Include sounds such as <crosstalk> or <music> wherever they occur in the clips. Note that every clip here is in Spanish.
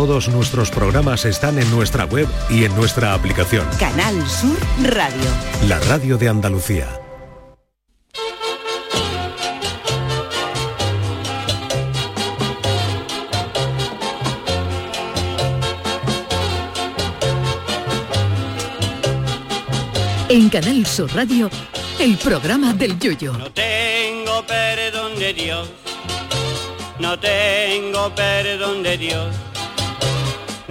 Todos nuestros programas están en nuestra web y en nuestra aplicación. Canal Sur Radio. La radio de Andalucía. En Canal Sur Radio, el programa del Yoyo. No tengo perdón de Dios, no tengo perdón de Dios,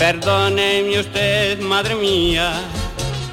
Perdóneme usted, madre mía.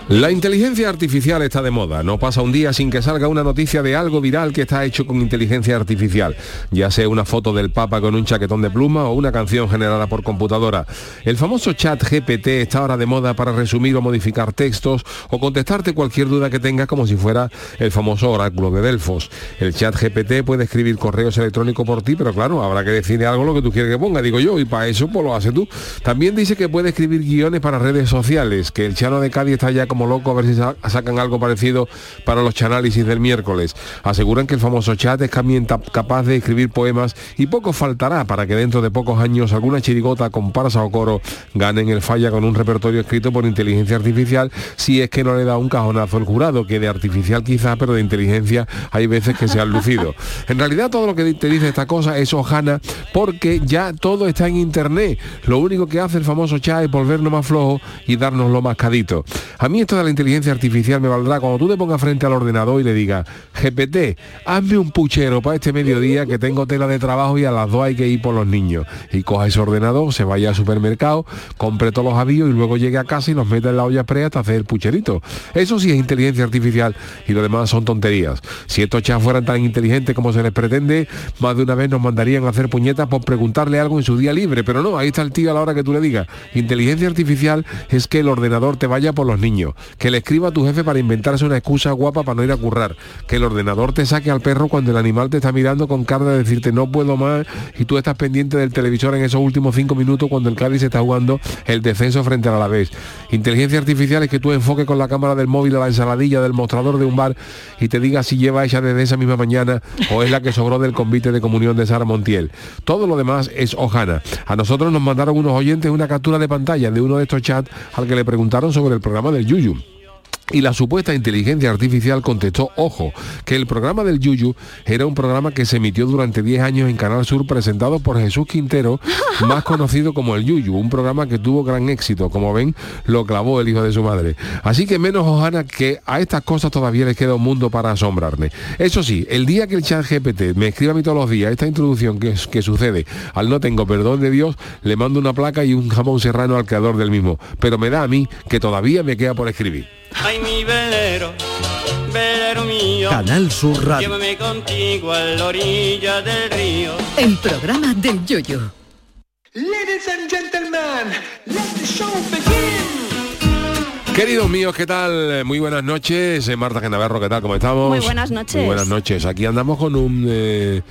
La inteligencia artificial está de moda. No pasa un día sin que salga una noticia de algo viral que está hecho con inteligencia artificial, ya sea una foto del Papa con un chaquetón de pluma o una canción generada por computadora. El famoso chat GPT está ahora de moda para resumir o modificar textos o contestarte cualquier duda que tengas como si fuera el famoso oráculo de Delfos. El chat GPT puede escribir correos electrónicos por ti, pero claro, habrá que decirle algo lo que tú quieres que ponga, digo yo, y para eso pues lo haces tú. También dice que puede escribir guiones para redes sociales, que el Chano de Cádiz está ya como loco a ver si sa- sacan algo parecido para los chanálisis del miércoles. Aseguran que el famoso chat es también ta- capaz de escribir poemas y poco faltará para que dentro de pocos años alguna chirigota, comparsa o coro ganen el falla con un repertorio escrito por inteligencia artificial si es que no le da un cajonazo el jurado, que de artificial quizá, pero de inteligencia hay veces que se han lucido. <laughs> En realidad todo lo que te dice esta cosa es hojana porque ya todo está en internet. Lo único que hace el famoso chat es volvernos más flojo y darnos lo mascadito. A mí esto de la inteligencia artificial me valdrá cuando tú te pongas frente al ordenador y le digas, GPT, hazme un puchero para este mediodía que tengo tela de trabajo y a las dos hay que ir por los niños. Y coja ese ordenador, se vaya al supermercado, compre todos los avíos y luego llegue a casa y los meta en la olla express hasta hacer el pucherito. Eso sí es inteligencia artificial y lo demás son tonterías. Si estos chats fueran tan inteligentes como se les pretende, más de una vez nos mandarían a hacer puñetas por preguntarle algo en su día libre. Pero no, ahí está el tío a la hora que tú le digas. Inteligencia artificial es que el ordenador te vaya por los niños, que le escriba a tu jefe para inventarse una excusa guapa para no ir a currar, que el ordenador te saque al perro cuando el animal te está mirando con cara de decirte no puedo más y tú estás pendiente del televisor en esos últimos cinco minutos cuando el Cádiz está jugando el descenso frente al Alavés. Inteligencia artificial es que tú enfoques con la cámara del móvil a la ensaladilla del mostrador de un bar y te diga si lleva hecha desde esa misma mañana o es la que sobró del convite de comunión de Sara Montiel. Todo lo demás es hojana. A nosotros nos mandaron unos oyentes una captura de pantalla de uno de estos chats al que le preguntaron sobre el programa del Yuyu. apoio Y la supuesta inteligencia artificial contestó, ojo, que el programa del Yuyu era un programa que se emitió durante 10 años en Canal Sur presentado por Jesús Quintero, <laughs> más conocido como el Yuyu, un programa que tuvo gran éxito, como ven, lo clavó el hijo de su madre. Así que menos hojana que a estas cosas todavía les queda un mundo para asombrarme. Eso sí, el día que el chat GPT me escriba a mí todos los días esta introducción que, que sucede al no tengo perdón de Dios, le mando una placa y un jamón serrano al creador del mismo. Pero me da a mí que todavía me queda por escribir. Ay, mi velero, velero mío. Canal Sur Radio. Llévame contigo a la orilla del río. El programa del Yoyo. Ladies and gentlemen, let the show begin. Queridos míos, ¿qué tal? Muy buenas noches. Eh, Marta Genavarro, ¿qué tal? ¿Cómo estamos? Muy buenas noches. Muy buenas noches. Aquí andamos con un... eh,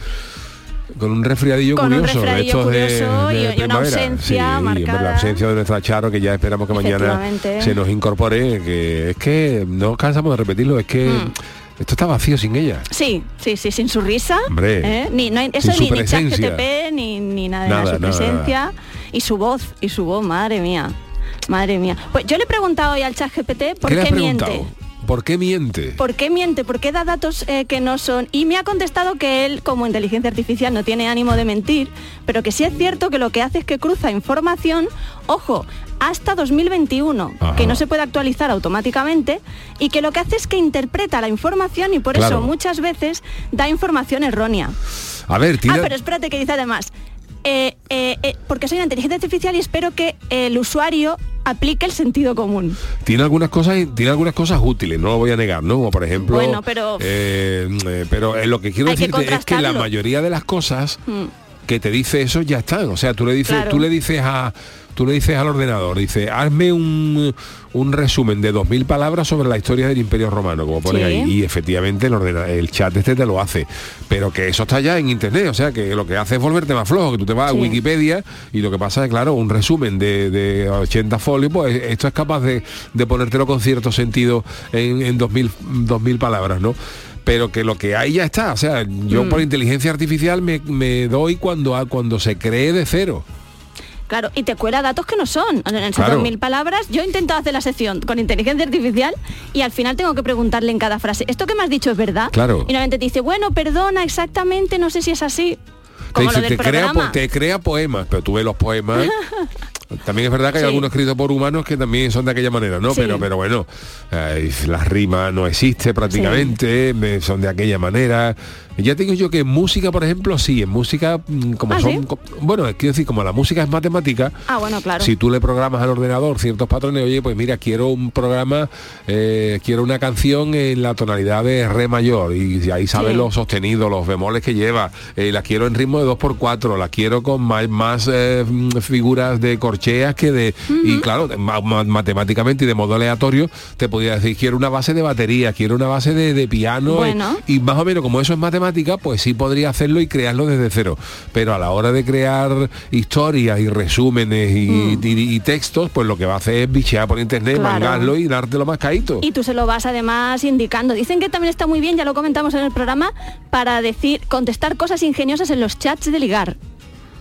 con un resfriadillo Con un curioso, resfriadillo estos de- curioso de y- una ausencia Sí, hombre, marcada. la ausencia de nuestra Charo, que ya esperamos que mañana se nos incorpore, que es que no cansamos de repetirlo, es que Mm. esto está vacío sin ella. Sí, sí, sí, sin su risa. Hombre, ¿eh? Ni, no hay- eso ni, ni chat. GTP, ni, ni nada de Nada, nada, su nada, presencia y su voz, y su voz, madre mía. Madre mía. Pues yo le he preguntado hoy al chat GPT por ¿Qué miente. ¿Por qué miente? ¿Por qué miente? ¿Por qué da datos eh, que no son? Y me ha contestado que él, como inteligencia artificial, no tiene ánimo de mentir, pero que sí es cierto que lo que hace es que cruza información, ojo, hasta 2021, Ajá. que no se puede actualizar automáticamente, y que lo que hace es que interpreta la información y por Claro. eso muchas veces da información errónea. A ver, tira... Ah, pero espérate que dice además. Eh, eh, eh, porque soy una inteligencia artificial y espero que el usuario aplique el sentido común. tiene algunas cosas tiene algunas cosas útiles no lo voy a negar no como por ejemplo Bueno, pero- eh, pero lo que quiero que decirte es que la mayoría de las cosas Mm. que te dice eso, ya están. O sea, tú le dices, Claro. tú le dices a tú le dices al ordenador, dice, hazme un, un resumen de 2.000 palabras sobre la historia del Imperio Romano, como pone Sí. ahí. Y efectivamente el, ordena- el chat este te lo hace. Pero que eso está ya en internet, o sea que lo que hace es volverte más flojo, que tú te vas Sí. a Wikipedia y lo que pasa es, claro, un resumen de, de 80 folios, pues esto es capaz de, de ponértelo con cierto sentido en, en 2.000, 2.000 palabras, ¿no? Pero que lo que hay ya está, o sea, yo Mm. por inteligencia artificial me, me doy cuando, cuando se cree de cero. Claro, y te cuela datos que no son. En esas Claro. 2.000 palabras, yo he intentado hacer la sección con inteligencia artificial y al final tengo que preguntarle en cada frase, ¿esto que me has dicho es verdad? Claro. Y normalmente te dice, bueno, perdona, exactamente, no sé si es así. Te, Como dice, lo del te crea, te crea poemas, pero tú ves los poemas. <laughs> También es verdad que hay Sí. algunos escritos por humanos que también son de aquella manera, ¿no? Sí. Pero, pero bueno, eh, las rimas no existe prácticamente, me- son de aquella manera. Ya te digo yo que en música, por ejemplo, sí, en música, mm, como Ah, son, bueno, quiero decir, como la música es matemática, Ah, bueno, claro. si tú le programas al ordenador ciertos patrones, oye, pues mira, quiero un programa, eh, quiero una canción en la tonalidad de re mayor y ahí sabes Sí. los sostenidos, los bemoles que lleva, eh, la quiero en ritmo de 2x4, la quiero con más, más, eh, mm, figuras de corcheas que de... Y claro, ma- ma- matemáticamente y de modo aleatorio, te podría decir, quiero una base de batería, quiero una base de, de piano. Bueno. y más o menos como eso es matemática, pues sí podría hacerlo y crearlo desde cero. Pero a la hora de crear historias y resúmenes y, y- y textos, pues lo que va a hacer es bichear por internet, Mm. Claro. mangarlo y dártelo más caíto. Y tú se lo vas además indicando. Dicen que también está muy bien, ya lo comentamos en el programa, para decir, contestar cosas ingeniosas en los chats de ligar.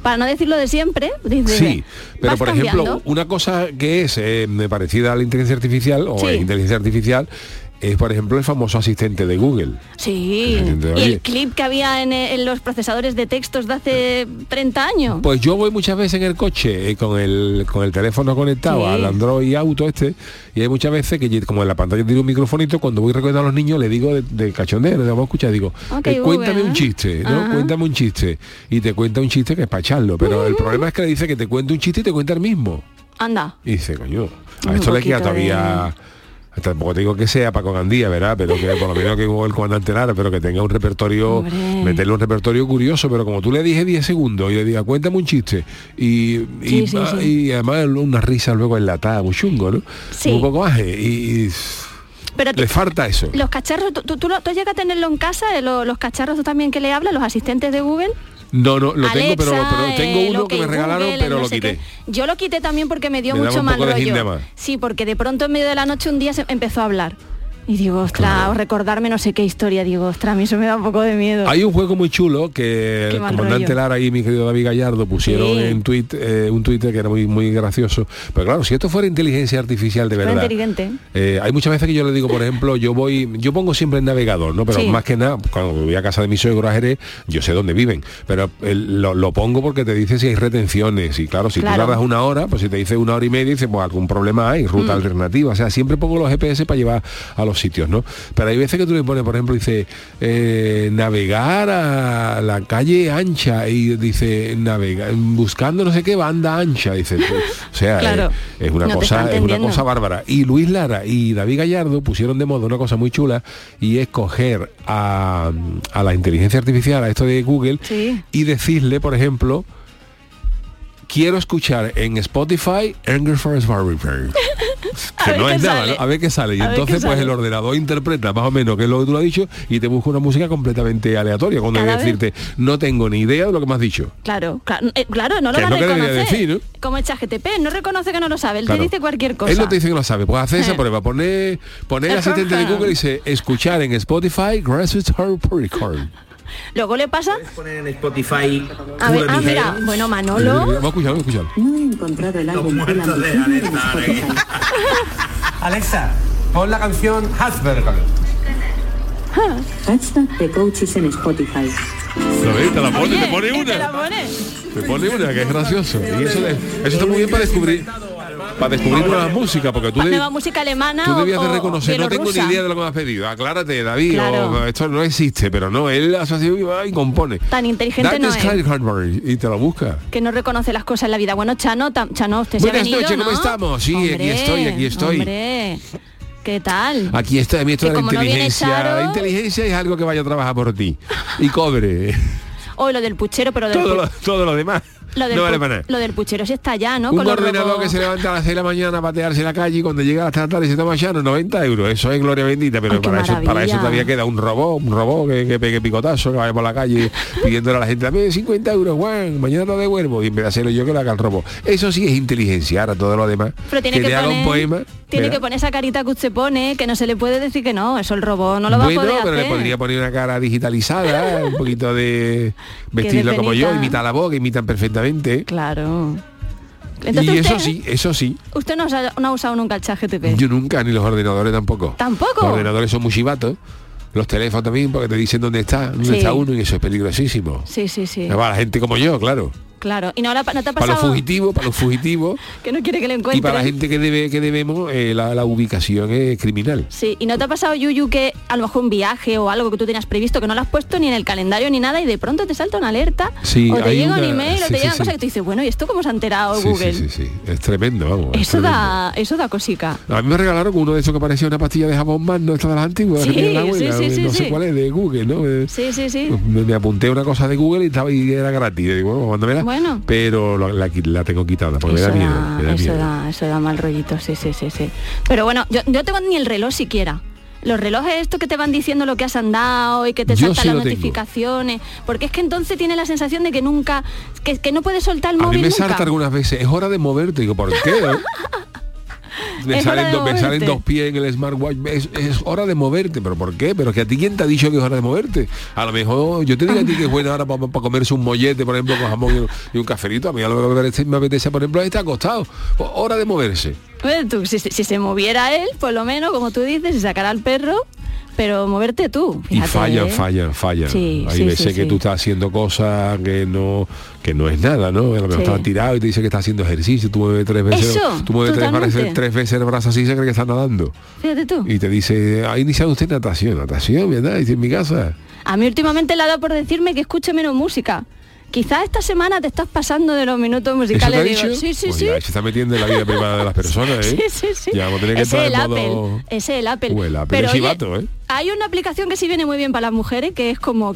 Para no decirlo de siempre, dice, Sí, pero por ejemplo, una cosa que es eh, parecida a la inteligencia artificial o Sí. inteligencia artificial es, por ejemplo, el famoso asistente de Google. Sí, y el clip que había en, eh, en los procesadores de textos de hace 30 años. Pues yo voy muchas veces en el coche eh, con el con el teléfono conectado Sí. al Android Auto este y hay muchas veces que como en la pantalla tiene un microfonito cuando voy recogiendo a los niños le digo de, de cachondeo, le vamos a escuchar, digo, Ok, eh, cuéntame Google, un chiste, ¿no? Ajá. Cuéntame un chiste y te cuenta un chiste que es para echarlo, pero el problema es que le dice que te cuente un chiste y te cuenta el mismo. Anda. Y dice, coño, a Un esto le queda de- todavía Tampoco te digo que sea para Cogandía, ¿verdad? Pero que por lo menos que el comandante Lara, pero que tenga un repertorio, Hombre. meterle un repertorio curioso, pero como tú le dije 10 segundos y le diga, cuéntame un chiste, y, y, Sí, sí, sí. y además una risa luego enlatada, muy chungo, ¿no? Un poco aje, y, y Pero le falta eso. los cacharros, ¿tú, tú, tú lo- tú llegas a tenerlo en casa? eh, lo- los cacharros también que le hablan, los asistentes de Google. No, no, lo tengo, pero, pero tengo eh, uno que me regalaron, Google, pero no lo quité. qué. Yo lo quité también porque me dio Me mucho mal rollo. Sí, porque de pronto en medio de la noche un día se empezó a hablar. Y digo, ostras, o recordarme no sé qué historia, digo, ostras, a mí eso me da un poco de miedo. Hay un juego muy chulo que el comandante rollo. Lara y mi querido David Gallardo pusieron Sí. en tweet, eh, un Twitter que era muy muy gracioso. Pero claro, si esto fuera inteligencia artificial de verdad. inteligente. eh, hay muchas veces que yo le digo, por ejemplo, yo voy, yo pongo siempre el navegador, ¿no? Pero Sí. más que nada, cuando voy a casa de mi suegro a Jerez, yo sé dónde viven. Pero lo, lo pongo porque te dice si hay retenciones. Y claro, si Claro. tú tardas una hora, pues si te dice una hora y media, dice, pues algún problema hay, ruta Mm. alternativa. O sea, siempre pongo los GPS para llevar a los sitios, ¿no? Pero hay veces que tú le pones, por ejemplo, dice eh, navegar a la calle ancha y dice navega buscando no sé qué banda ancha, dice. pues, o sea, Claro. eh, es una No cosa, es una cosa bárbara. Y Luis Lara y David Gallardo pusieron de moda una cosa muy chula y es coger a, a la inteligencia artificial, a esto de Google, Sí. y decirle, por ejemplo, quiero escuchar en Spotify Anger Forest Barbie A <laughs> que no qué es nada. ¿no? a ver qué sale. Y A entonces qué pues sale. el ordenador interpreta más o menos que es lo que tú lo has dicho y te busca una música completamente aleatoria cuando debe decirte no tengo ni idea de lo que me has dicho. Claro, claro, eh, claro, no lo va no a reconocer. decir, ¿no? Como el ChatGPT, no reconoce que no lo sabe, él Claro. te dice cualquier cosa. Él no te dice que lo sabe, pues hace esa Eh. prueba, poner poner asistente de. Google y dice escuchar en Spotify Grassroots <laughs> Record. Luego le pasa, poner en Spotify a ver, ah, bueno, Vamos Manolo, a escuchar, vamos a escuchar. No he encontrado el álbum de. Alexa, pon la canción Hasberger. Hashtag de coaches en Spotify. Lo ves, te la pone, Oye, te pone que te la una. pone. Te pone una, que es gracioso. Y eso, le- eso está muy bien para descubrir para descubrir nuevas músicas, porque tú, nueva música alemana tú debías de reconocer, no tengo ni idea de lo que me has pedido. Aclárate, David, Claro. o, esto no existe, pero no, él así y compone. Tan inteligente no es. Hardware y te lo busca. que no reconoce las cosas en la vida. Bueno, Chano, tam- Chano, usted se ha Buenas venido, noches, ¿cómo ¿no? estamos? Sí, aquí estoy, aquí estoy. Hombre, ¿qué tal? Aquí está, a mí esto de la no inteligencia. Charo- La inteligencia es algo que vaya a trabajar por ti y cobre. <laughs> O lo del puchero, pero del Todo pu- lo, todo lo demás lo del, no vale pu- para nada. lo del puchero sí está ya, ¿no? Un Con los ordenador que se levanta a las 6 de la mañana a patearse en la calle y cuando llega hasta la tarde se toma ya 90 euros. Eso es gloria bendita, pero Ay, para, eso, para maravilla. eso todavía queda un robot, un robot que, que pegue picotazo, que vaya por la calle <laughs> pidiéndole a la gente, dame 50 euros, Juan, mañana lo devuelvo. Y en vez de hacerlo yo que lo haga el robot. Eso sí es inteligencia, ahora todo lo demás. Pero tiene que, te haga poner, un poema. tiene ¿verdad? que poner esa carita que usted pone, que no se le puede decir que no, eso el robot no lo va a poder pero hacer. le podría poner una cara digitalizada, un poquito de <laughs> vestirlo como yo, imita la voz, que imitan perfectamente. Claro. y eso sí, eso sí. usted no, ha, no ha usado nunca el chat GTP. Yo nunca, ni los ordenadores tampoco. ¿Tampoco? Los ordenadores son muy chivatos. Los teléfonos también, porque te dicen dónde está, dónde Sí. está uno, y eso es peligrosísimo. Sí, sí, sí. La gente como yo, claro. Claro. Y no, no te ha Para los pasado fugitivos, para los fugitivos <laughs> que no quiere que le encuentre. y para la gente que debe que debemos, eh, la, la ubicación es criminal. Sí, y no te ha pasado, Yuyu, que a lo mejor un viaje o algo que tú tenías previsto que no lo has puesto ni en el calendario ni nada y de pronto te salta una alerta Sí, o te llega un email o te sí, llegan sí. cosas que tú dices, bueno, ¿y esto cómo se ha enterado Google? sí, sí, sí. Es tremendo, vamos. es Eso tremendo. da, eso da cosica. A mí me regalaron uno de esos que parecía una pastilla de jabón más, no esta de las antiguas, Sí, que la abuela, sí, sí, no sí, sé cuál es, de Google, ¿no? Eh, Sí, sí, sí. Me, me apunté una cosa de Google y estaba y era gratis. Y digo, bueno, mándamela. Bueno. Pero la, la tengo quitada porque me Eso da miedo. da, me da eso, miedo. da, eso da mal rollito, sí, sí, sí, sí. Pero bueno, yo no tengo ni el reloj siquiera. Los relojes estos que te van diciendo lo que has andado y que te Yo saltan sí las tengo. notificaciones. Porque es que entonces tiene la sensación de que nunca, que, que no puedes soltar el A mí móvil me nunca. salta algunas veces, es hora de moverte. Digo, ¿por qué? <laughs> hora salen de dos, me salen moverte. dos pies en el smartwatch. Es, es hora de moverte. ¿Pero por qué? Pero que a ti quién te ha dicho que es hora de moverte. A lo mejor yo te digo a ti que es buena hora para comerse un mollete, por ejemplo, con jamón y un, cafelito. A mí a lo que me apetece, por ejemplo, es estar acostado. Pues, hora de moverse. Pues tú, si, si se moviera él, por lo menos, como tú dices, y sacara al perro, pero moverte tú. Y fíjate, fallan, ¿eh? fallan, fallan. Sí, Hay sí, veces sí, que tú estás haciendo cosas que no que no es nada, ¿no? A lo mejor Sí. estás tirado y te dice que estás haciendo ejercicio, tú mueves tres veces, Eso, tú mueves tres veces, tres veces el brazo así y se cree que estás nadando. Fíjate tú. Y te dice, ha iniciado usted natación, natación, ¿verdad? Dice en mi casa. A mí últimamente le ha dado por decirme que escuche menos música. Quizás esta semana te estás pasando de los minutos ¿Eso te musicales. digo, dicho? sí, sí, Pues sí. ya se está metiendo en la vida privada de las <laughs> personas, ¿eh? Sí, sí, sí. Ya vamos a tener que Ese es el Apple. modo... Ese es el Apple. Uh, el Apple Pero es oye, chivato, ¿eh? Hay una aplicación que sí viene muy bien para las mujeres, que es como,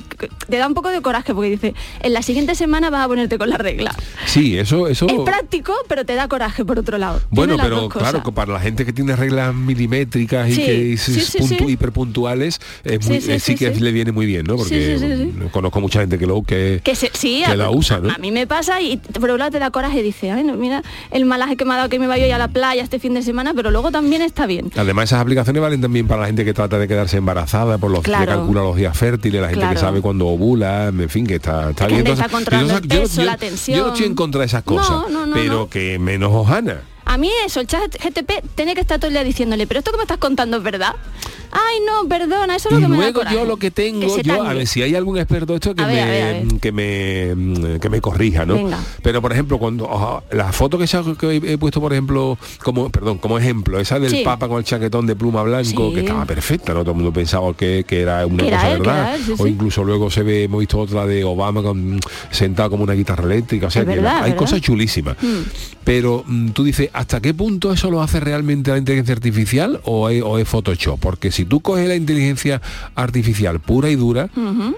te da un poco de coraje, porque dice, en la siguiente semana vas a ponerte con la regla. Sí, eso, eso... Es práctico, pero te da coraje por otro lado. Bueno, Tiene pero claro, para la gente que tiene reglas milimétricas y Sí, que es, sí, sí, puntu- sí. hiperpuntuales, es Sí, muy- sí, eh, sí sí, que sí. le viene muy bien, ¿no? Porque Sí, sí, sí, sí. conozco mucha gente que lo que, que se- sí, que a, la usa, ¿no? a mí me pasa y por un lado te da coraje y dice, ay, no, mira el malaje que me ha dado que me vaya a la playa este fin de semana, pero luego también está bien. Además esas aplicaciones valen también para la gente que trata de quedarse embarazada, por los Claro. que calcula los días fértiles, la gente Claro. que sabe cuándo ovula, en fin, que está, está bien. está Entonces, controlando el yo peso, yo- la Yo tensión. no estoy en contra de esas cosas, no, no, pero que menos hojana. A mí eso, el chat GTP tiene que estar todo el día diciéndole, pero esto que me estás contando es verdad. Ay, no, perdona, eso es Y lo que me da luego coraje". yo lo que tengo, yo, a ver si hay algún experto esto que A ver, me a ver, a ver. que me mm, que me corrija, ¿no? Venga. Pero por ejemplo, cuando oja, la foto que, que he puesto, por ejemplo, como perdón, como ejemplo, esa del Sí. Papa con el chaquetón de pluma blanco, Sí. que estaba perfecta, ¿no? Todo el mundo pensaba que, que era una era cosa él, verdad. era él, sí, o incluso luego se ve, hemos visto otra de Obama con, sentado como una guitarra eléctrica. O sea Es que verdad, hay ¿verdad? cosas chulísimas. Mm. Pero mm, tú dices, ¿hasta qué punto eso lo hace realmente la inteligencia artificial o es, o es Photoshop? Porque si tú coges la inteligencia artificial pura y dura,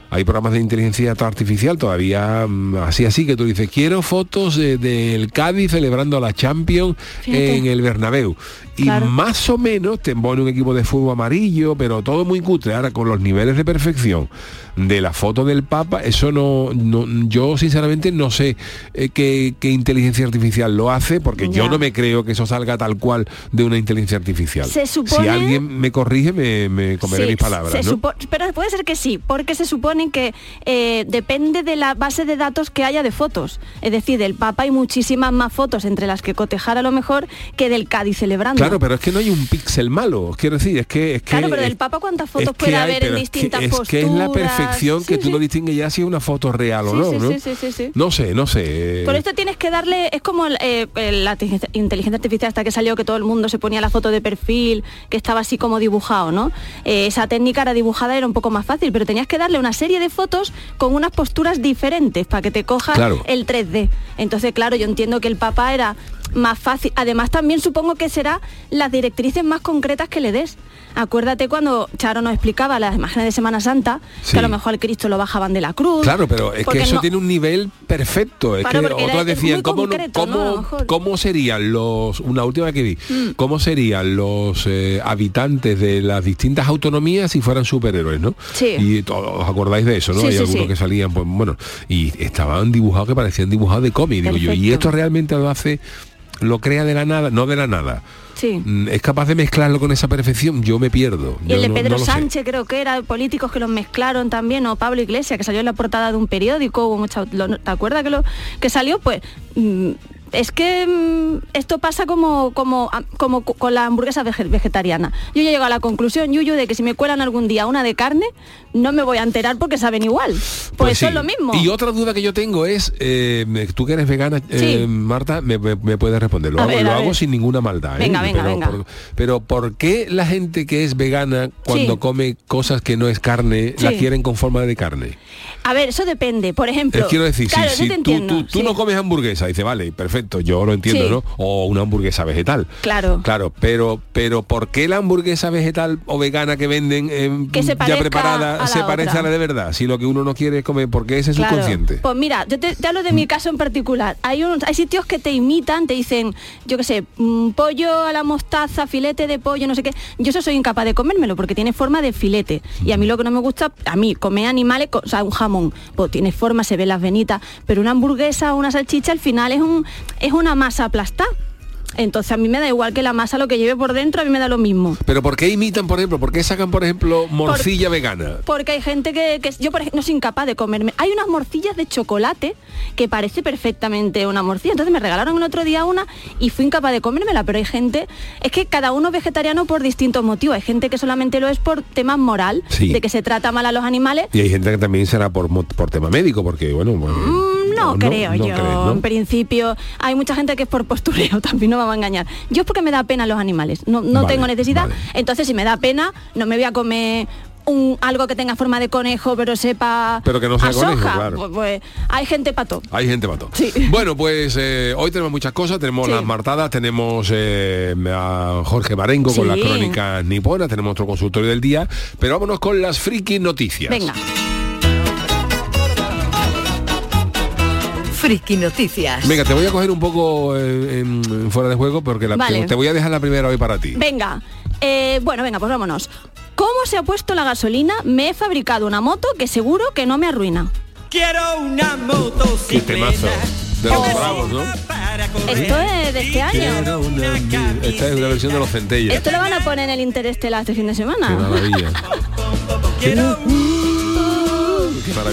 hay programas de inteligencia artificial todavía mm, así así que tú dices, quiero fotos de- del Cádiz celebrando la Champions Fíjate. en el Bernabéu. Y Claro. más o menos te pone un equipo de fútbol amarillo, pero todo muy cutre. Ahora, con los niveles de perfección de la foto del Papa, eso no, no- yo sinceramente no sé eh, qué, qué inteligencia artificial lo hace, porque yo no me creo que eso salga tal cual de una inteligencia artificial. Se Si alguien me corrige, me, me comeré Sí, mis palabras. se ¿no? supo- pero puede ser que sí, porque se supone que eh, depende de la base de datos que haya de fotos. Es decir, del Papa hay muchísimas más fotos entre las que cotejar a lo mejor que del Cádiz celebrando. Claro, pero es que no hay un píxel malo. Quiero decir, es que... Es que Claro, pero del Papa cuántas es fotos que puede hay, haber en distintas es posturas. que es la perfección que Sí, tú sí. lo distingues ya si es una foto real o no, ¿no? No sé, no sé. Por esto tienes que darle, es como eh, la inteligencia inteligencia artificial hasta que salió que todo el mundo se ponía la foto de perfil, que estaba así como dibujado, ¿no? Eh, esa técnica era dibujada, era un poco más fácil, pero tenías que darle una serie de fotos con unas posturas diferentes para que te coja Claro. el 3D. Entonces, claro, yo entiendo que el papá era más fácil. Además también supongo que será las directrices más concretas que le des. Acuérdate cuando Charo nos explicaba las imágenes de Semana Santa, Sí. que a lo mejor al Cristo lo bajaban de la cruz. Claro, pero es que eso no- tiene un nivel perfecto. Es Claro, que otras decían, ¿cómo, no- cómo, serían los, una última que vi, Mm. cómo serían los eh, habitantes de las distintas autonomías si fueran superhéroes, ¿no? Sí. Y os acordáis de eso, ¿no? Sí, Hay algunos que salían, pues bueno, y estaban dibujados que parecían dibujados de cómic, digo yo. Y esto realmente lo hace, lo crea de la nada, no de la nada. Sí. Mm, Es capaz de mezclarlo con esa perfección, yo me pierdo. Y el de Pedro no. Sánchez creo que era, políticos que los mezclaron también, o Pablo Iglesias, que salió en la portada de un periódico, hubo mucha- lo- ¿te acuerdas que lo que salió? Pues mm, es que mm, esto pasa como, como, como con la hamburguesa vege- vegetariana. Yo ya llego a la conclusión, Yuyu, de que si me cuelan algún día una de carne, no me voy a enterar porque saben igual. Pues, eso sí. es lo mismo. Y otra duda que yo tengo es, eh, tú que eres vegana, eh. Marta, me, me- me puedes responder. Lo A hago, ver, lo a hago ver. sin ninguna maldad. ¿eh? Venga, venga, pero, venga. Por, pero ¿por qué la gente que es vegana, cuando come cosas que no es carne, la quieren con forma de carne? A ver, eso depende. Por ejemplo, quiero decir, si- claro, si, tú, no comes hamburguesa, dice, vale, perfecto, yo lo entiendo. ¿no? O una hamburguesa vegetal. Claro. Claro, pero pero ¿por qué la hamburguesa vegetal o vegana que venden eh, Que se ya preparada se parece a la de verdad? Si lo que uno no quiere es comer, porque ese es Claro. subconsciente. Pues mira, yo te, te hablo de mi caso en particular. Hay, un- hay sitios que te imitan, te dicen, yo qué sé, mm, pollo a la mostaza, filete de pollo, no sé qué. Yo eso soy incapaz de comérmelo porque tiene forma de filete. Y a mí lo que no me gusta, a mí, comer animales, o sea, un jamón, pues tiene forma, se ven las venitas, pero una hamburguesa o una salchicha al final es, un, es una masa aplastada. Entonces a mí me da igual que la masa lo que lleve por dentro, a mí me da lo mismo. Pero ¿por qué imitan, por ejemplo? ¿Por qué sacan, por ejemplo, morcilla vegana? Porque hay gente que, que yo por ejemplo no soy incapaz de comerme. Hay unas morcillas de chocolate que parece perfectamente una morcilla. Entonces me regalaron el otro día una y fui incapaz de comérmela. Pero hay gente, es que cada uno es vegetariano por distintos motivos. Hay gente que solamente lo es por temas moral, Sí. de que se trata mal a los animales. Y hay gente que también será por, por tema médico, porque bueno, bueno, Mm, No, creo yo. En principio hay mucha gente que es por postureo, <laughs> también no me va a engañar. Yo es porque me da pena los animales, no, no Vale, tengo necesidad. vale. Entonces si me da pena, no me voy a comer un, algo que tenga forma de conejo, pero sepa Pero que no sea a conejo, soja. claro. Pues, pues, hay gente pato. Hay gente mató. Sí. <laughs> Bueno, pues eh, hoy tenemos muchas cosas, tenemos Sí. las martadas, tenemos eh, a Jorge Marengo con Sí. las crónicas niponas, tenemos otro consultorio del día, pero vámonos con las friki noticias. Venga. Friki Noticias. Venga, te voy a coger un poco eh, en- fuera de juego porque la- Vale. te, te voy a dejar la primera hoy para ti. Venga. Eh, bueno, venga, pues vámonos. ¿Cómo se ha puesto la gasolina? Me he fabricado una moto que seguro que no me arruina. Quiero una Qué motocicleta. temazo. De los Oh. Esto es de este año. Una- Esta es una versión de los centellas. Esto lo van a poner en el Interestelar este fin de Qué semana. maravilla. Quiero Qué maravilla.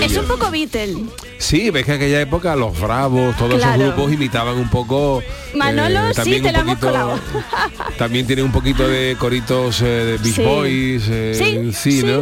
Es un poco Beatle. Sí, ves que en aquella época los bravos, todos Claro. esos grupos imitaban un poco. Manolo, sí, también te un la hemos poquito- colado. <laughs> También tiene un poquito de coritos eh, de Beach Sí. Boys. eh, Sí, sí. ¿no?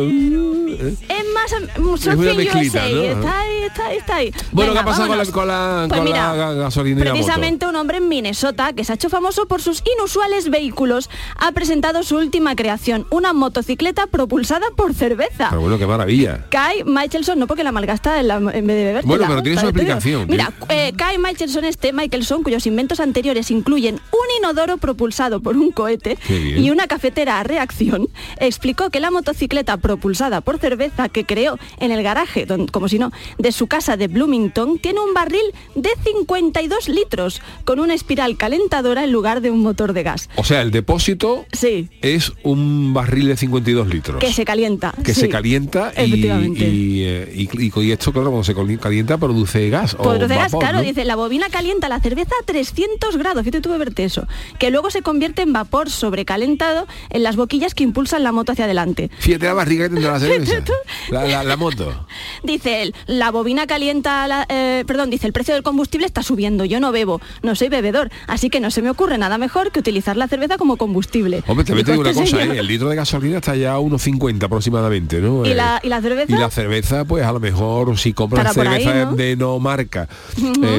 Es más Es Surfing una mezclita, USA. ¿no? Está ahí, está ahí, está ahí. Bueno, Venga, ¿qué ha pasado con la, con la, Pues mira, la moto? Precisamente un hombre en Minnesota que se ha hecho famoso por sus inusuales vehículos ha presentado su última creación, una motocicleta propulsada por cerveza. Pero bueno, qué maravilla. Kai Michelson, no porque la malgasta en, la- en vez de beber. Bueno, pero tiene su explicación. Mira, eh, Kai Michelson este Michelson, cuyos inventos anteriores incluyen un inodoro propulsado por un cohete y una cafetera a reacción, explicó que la motocicleta propulsada por cerveza que creó en el garaje, don- como si no, de su casa de Bloomington, tiene un barril de 52 litros, con una espiral calentadora en lugar de un motor de gas. O sea, el depósito Sí, es un barril de 52 litros. que se calienta. que sí. se calienta y, eh, y- y- y esto, claro, cuando se cali- calienta produce gas. o Pues de gas, vapor, claro, ¿no? dice, la bobina calienta la cerveza a 300 grados, fíjate tú beberte eso, que luego se convierte en vapor sobrecalentado en las boquillas que impulsan la moto hacia adelante. Fíjate la barriga que tendrá la <laughs> cerveza. La, la- la moto. <laughs> Dice él, la bobina calienta, la- eh, perdón, dice, el precio del combustible está subiendo, yo no bebo, no soy bebedor, así que no se me ocurre nada mejor que utilizar la cerveza como combustible. Hombre, te digo una este cosa. ¿eh? el litro de gasolina está ya a unos 50 aproximadamente, ¿no? ¿Y Eh, la- y la cerveza? Y la cerveza, pues a lo mejor si compras ahí, cerveza ¿no? de no marca,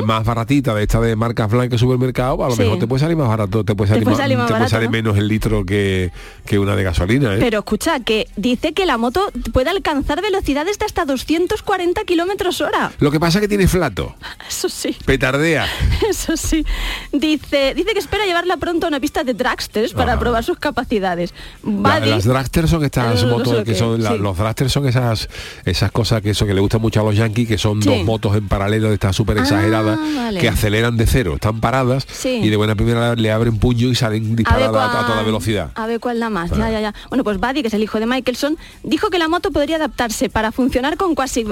más baratita, de esta de marcas blancas supermercado, a lo Sí. mejor te puede salir más barato, te puede salir, puede más, salir más te puede barato, salir ¿no? menos el litro que, que una de gasolina. Pero escucha, que dice que la moto puede alcanzar velocidades de hasta 240 kilómetros hora. Lo que pasa es que tiene flato, Eso sí. petardea. <laughs> Eso sí. Dice, dice que espera llevarla pronto a una pista de dragsters para probar sus capacidades. La- las dragsters son estas no motos que que son es, la- sí. los dragsters son esas esas cosas que eso que le gusta mucho a los yankees que son Sí. dos motos en paralelo de estas súper Ah, exageradas vale. que aceleran de cero están paradas Sí. y de buena primera le abren puño y salen A disparadas a, cuál- toda velocidad A ver cuál da más. Ya, ya, ya. Bueno, pues Buddy, que es el hijo de Michelson, dijo que la moto podría adaptarse para funcionar con cuasi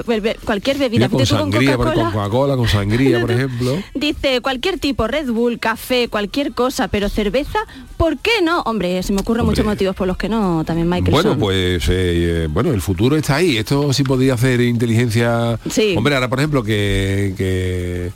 cualquier bebida. Con sangría con Coca-Cola con sangría por <laughs> ejemplo Dice cualquier tipo, Red Bull, café, cualquier cosa, pero cerveza, ¿por qué no? Hombre, se me ocurren Hombre. muchos motivos por los que no, también Michelson. Bueno, pues eh, eh, bueno, el futuro está ahí. Esto sí podría hacer inteligencia. Sí. Hombre, ahora por ejemplo que, que,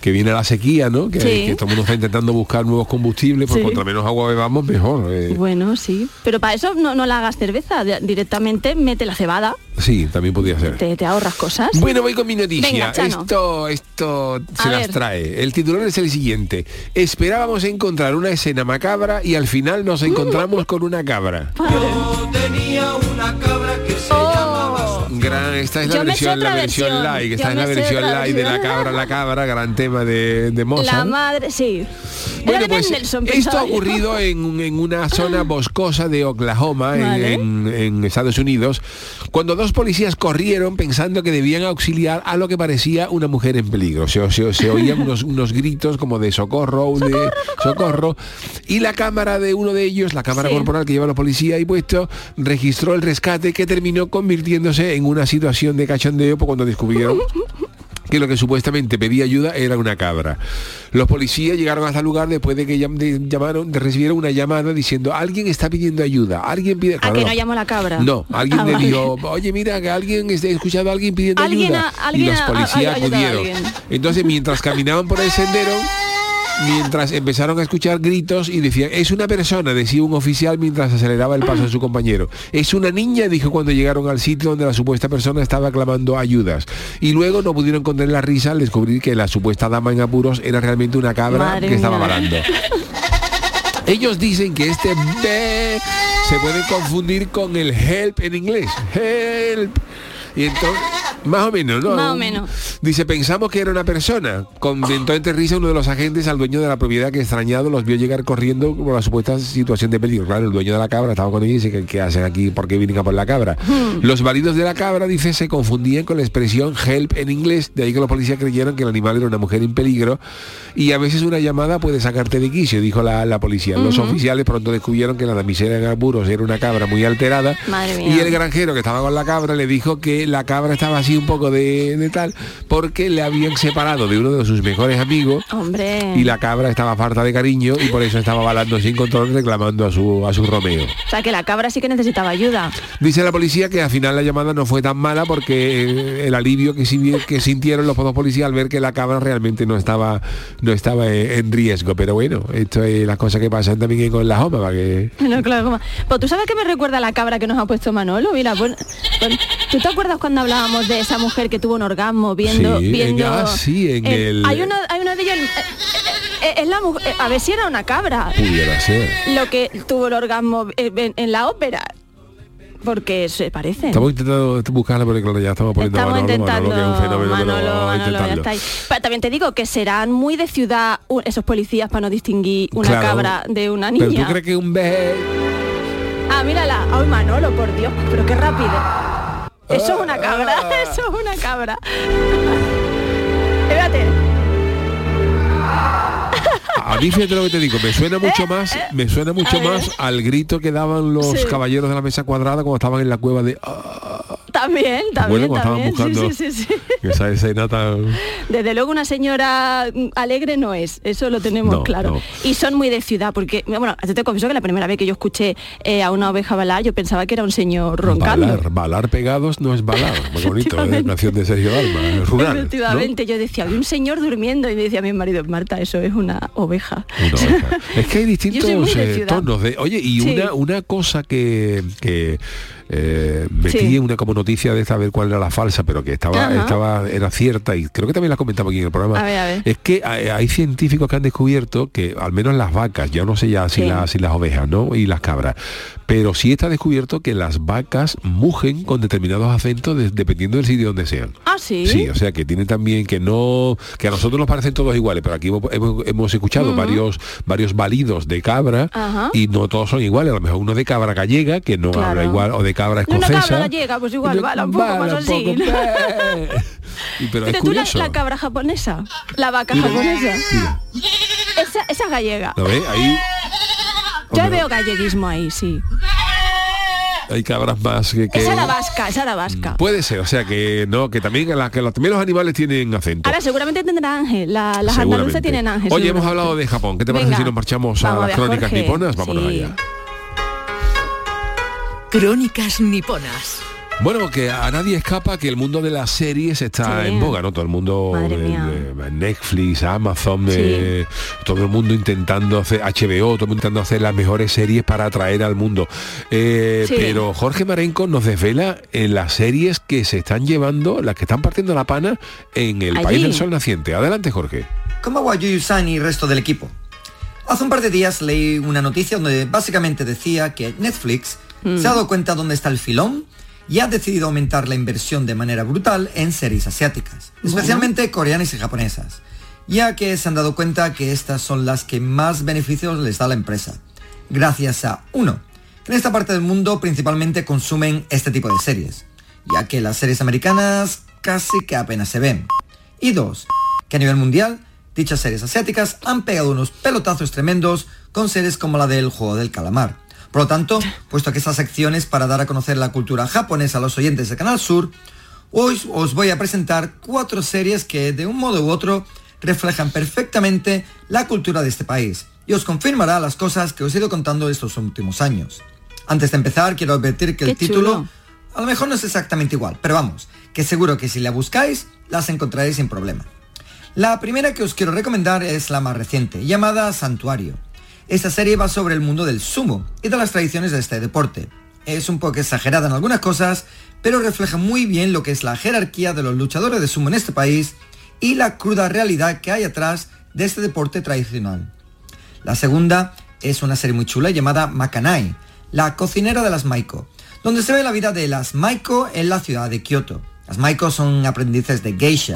que viene la sequía, ¿no? Que, Sí. que todo el mundo está intentando buscar nuevos combustibles, pues Sí. cuanto menos agua bebamos, mejor. eh. Bueno, sí. Pero para eso no, no la hagas cerveza, di- directamente mete la cebada, Sí, también podría ser. te, te ahorras cosas. Bueno, voy con mi noticia. Venga, Chano. esto esto se A las ver. trae. El titular es el siguiente. Esperábamos encontrar una escena macabra y al final nos encontramos con una cabra. Oh. Gran, esta es la Yo versión, la versión, versión. live, Yo esta es la versión live de la cabra, la cabra, gran tema de, de Mozart. La madre, sí. Bueno, pues esto ha ocurrido en, en una zona <laughs> boscosa de Oklahoma, en- Vale. en, en Estados Unidos, cuando dos policías corrieron pensando que debían auxiliar a lo que parecía una mujer en peligro. Se, se- se oían <laughs> unos, unos gritos como de socorro, de socorro, y la cámara de uno de ellos, la cámara Sí. corporal que lleva la policía ahí puesto, registró el rescate que terminó convirtiéndose en una situación de cachondeo cuando descubrieron que lo que supuestamente pedía ayuda era una cabra. Los policías llegaron hasta el lugar después de que llamaron, recibieron una llamada diciendo alguien está pidiendo ayuda, alguien pide. ¿A Claro, que no llamó la cabra? No, alguien Ah, le vale. dijo, oye mira que alguien está escuchando a alguien pidiendo Alguien ayuda. alguien y los policías a acudieron. Entonces mientras caminaban por el sendero, mientras empezaron a escuchar gritos y decían, es una persona, decía un oficial mientras aceleraba el paso de su compañero. Es una niña, dijo cuando llegaron al sitio donde la supuesta persona estaba clamando ayudas. Y luego no pudieron contener la risa al descubrir que la supuesta dama en apuros era realmente una cabra Madre que estaba varando. Ellos dicen que este B se puede confundir con el help en inglés. Help. Y entonces, más o menos, ¿no? Más o menos. Dice, pensamos que era una persona. Comentó entre risa uno de los agentes al dueño de la propiedad que extrañado los vio llegar corriendo por la supuesta situación de peligro. Claro, el dueño de la cabra estaba con ellos y dice, ¿qué, hacen aquí? ¿Por qué vienen a por la cabra? Hmm. Los maridos de la cabra, dice, se confundían con la expresión help en inglés. De ahí que los policías creyeron que el animal era una mujer en peligro. Y a veces una llamada puede sacarte de quicio, dijo la, la policía. Los oficiales pronto descubrieron que la damisela en apuros era una cabra muy alterada. Y el granjero que estaba con la cabra le dijo que la cabra estaba así un poco de, de tal porque le habían separado de uno de sus mejores amigos Hombre. y la cabra estaba farta de cariño y por eso estaba balando sin control reclamando a su a su Romeo. O sea, que la cabra sí que necesitaba ayuda. Dice la policía que al final la llamada no fue tan mala porque eh, el alivio que, que sintieron los dos policías al ver que la cabra realmente no estaba no estaba eh, en riesgo. Pero bueno, esto es las cosas que pasan también con la para que No, claro, Pues tú sabes que me recuerda a la cabra que nos ha puesto Manolo. Mira, pues, pues, ¿tú te acuerdas cuando hablábamos de esa mujer que tuvo un orgasmo viendo, Sí, en- viendo? ah, sí, en el- Hay uno, hay uno de ellos. eh, eh, eh, es la mujer. eh, a ver si era una cabra. pudiera ser. Lo que tuvo el orgasmo eh, en, en la ópera. Porque se parece. Estamos intentando buscarla porque claro, ya estamos poniendo Estamos Manolo, intentando Manolo, que es un fenómeno, pero Manolo, Manolo, ya está ahí. Pero también te digo que serán muy de ciudad esos policías para no distinguir una Claro. cabra de una Pero niña. tú crees que un bebé Ah, mírala. Ay, Manolo, por Dios, pero qué rápido. <laughs> Eso es una cabra, Ah. eso es una cabra. Espérate. A mí fíjate lo que te digo, me suena <laughs> mucho más, me suena mucho más al grito que daban los Sí. caballeros de la mesa cuadrada cuando estaban en la cueva de "Ah", También, ¿te acuerdas también, también. buscando Sí, sí, sí, sí. <laughs> esa escena tan Desde luego una señora mm, alegre no es, eso lo tenemos No, claro. no. Y son muy de ciudad, porque, bueno, te confieso que la primera vez que yo escuché eh, a una oveja balar, yo pensaba que era un señor roncando. balar, balar pegados no es balar, muy bonito, ¿eh? Canción de Sergio es rural, yo decía, había un señor durmiendo y me decía mi marido, Marta, eso es una oveja. Una oveja. Es que hay <laughs> distintos eh, tonos de. Oye, y Sí. una, una cosa que, que eh, metí Sí. una como noticia de ver cuál era la falsa, pero que estaba, Ajá. estaba era cierta y creo que también la comentamos aquí en el programa. A ver, a ver. Es que hay, hay científicos que han descubierto que al menos las vacas, ya no sé ya si, Sí. las, si las ovejas, ¿no? Y las cabras, pero sí está descubierto que las vacas mugen con determinados acentos de- dependiendo del sitio donde sean. Ah, sí. Sí, o sea que tiene también que no, que a nosotros nos parecen todos iguales, pero aquí hemos, hemos- hemos escuchado varios, varios balidos de cabra Ajá. y no todos son iguales. A lo mejor uno de cabra gallega, que no Claro. habla igual, o de cabra No, una escocesa. cabra gallega, pues igual, bala un poco Bala más así. poco, <laughs> <laughs> pero es tú la, la cabra japonesa, la vaca japonesa. Esa, esa gallega. ¿Lo ves? Ahí Yo veo galleguismo ahí, sí. hay cabras más que... que- Esa era vasca, esa era vasca. Puede ser, o sea que no, que también, la, que la- también los animales tienen acento. Ahora seguramente tendrá ángel. La- las andaluces tienen ángel. Oye, hemos hablado de Japón. ¿Qué te parece Venga, si nos marchamos a las crónicas Jorge. niponas? Vámonos Sí. allá. Crónicas niponas. Bueno, que a nadie escapa que el mundo de las series está Sí. en boga, ¿no? Todo el mundo, eh, Netflix, Amazon, eh, todo el mundo intentando hacer HBO, todo el mundo intentando hacer las mejores series para atraer al mundo. Eh, Sí. Pero Jorge Marenco nos desvela en las series que se están llevando, las que están partiendo la pana en el Allí. país del sol naciente. Adelante, Jorge. ¿Cómo va Yuyu-san y resto del equipo? Hace un par de días leí una noticia donde básicamente decía que Netflix Mm. se ha dado cuenta dónde está el filón y ha decidido aumentar la inversión de manera brutal en series asiáticas, especialmente coreanas y japonesas, ya que se han dado cuenta que estas son las que más beneficios les da la empresa, gracias a, uno, que en esta parte del mundo principalmente consumen este tipo de series, ya que las series americanas casi que apenas se ven, y dos, que a nivel mundial, dichas series asiáticas han pegado unos pelotazos tremendos con series como la del juego del calamar. Por lo tanto, puesto que estas secciones para dar a conocer la cultura japonesa a los oyentes de Canal Sur, hoy os voy a presentar cuatro series que de un modo u otro reflejan perfectamente la cultura de este país y os confirmará las cosas que os he ido contando estos últimos años. Antes de empezar, quiero advertir que el título chulo. a lo mejor no es exactamente igual, pero vamos, que seguro que si la buscáis, las encontraréis sin problema. La primera que os quiero recomendar es la más reciente, llamada Santuario. Esta serie va sobre el mundo del sumo y de las tradiciones de este deporte. Es un poco exagerada en algunas cosas, pero refleja muy bien lo que es la jerarquía de los luchadores de sumo en este país y la cruda realidad que hay atrás de este deporte tradicional. La segunda es una serie muy chula llamada Makanai, la cocinera de las Maiko, donde se ve la vida de las Maiko en la ciudad de Kioto. Las Maiko son aprendices de geisha,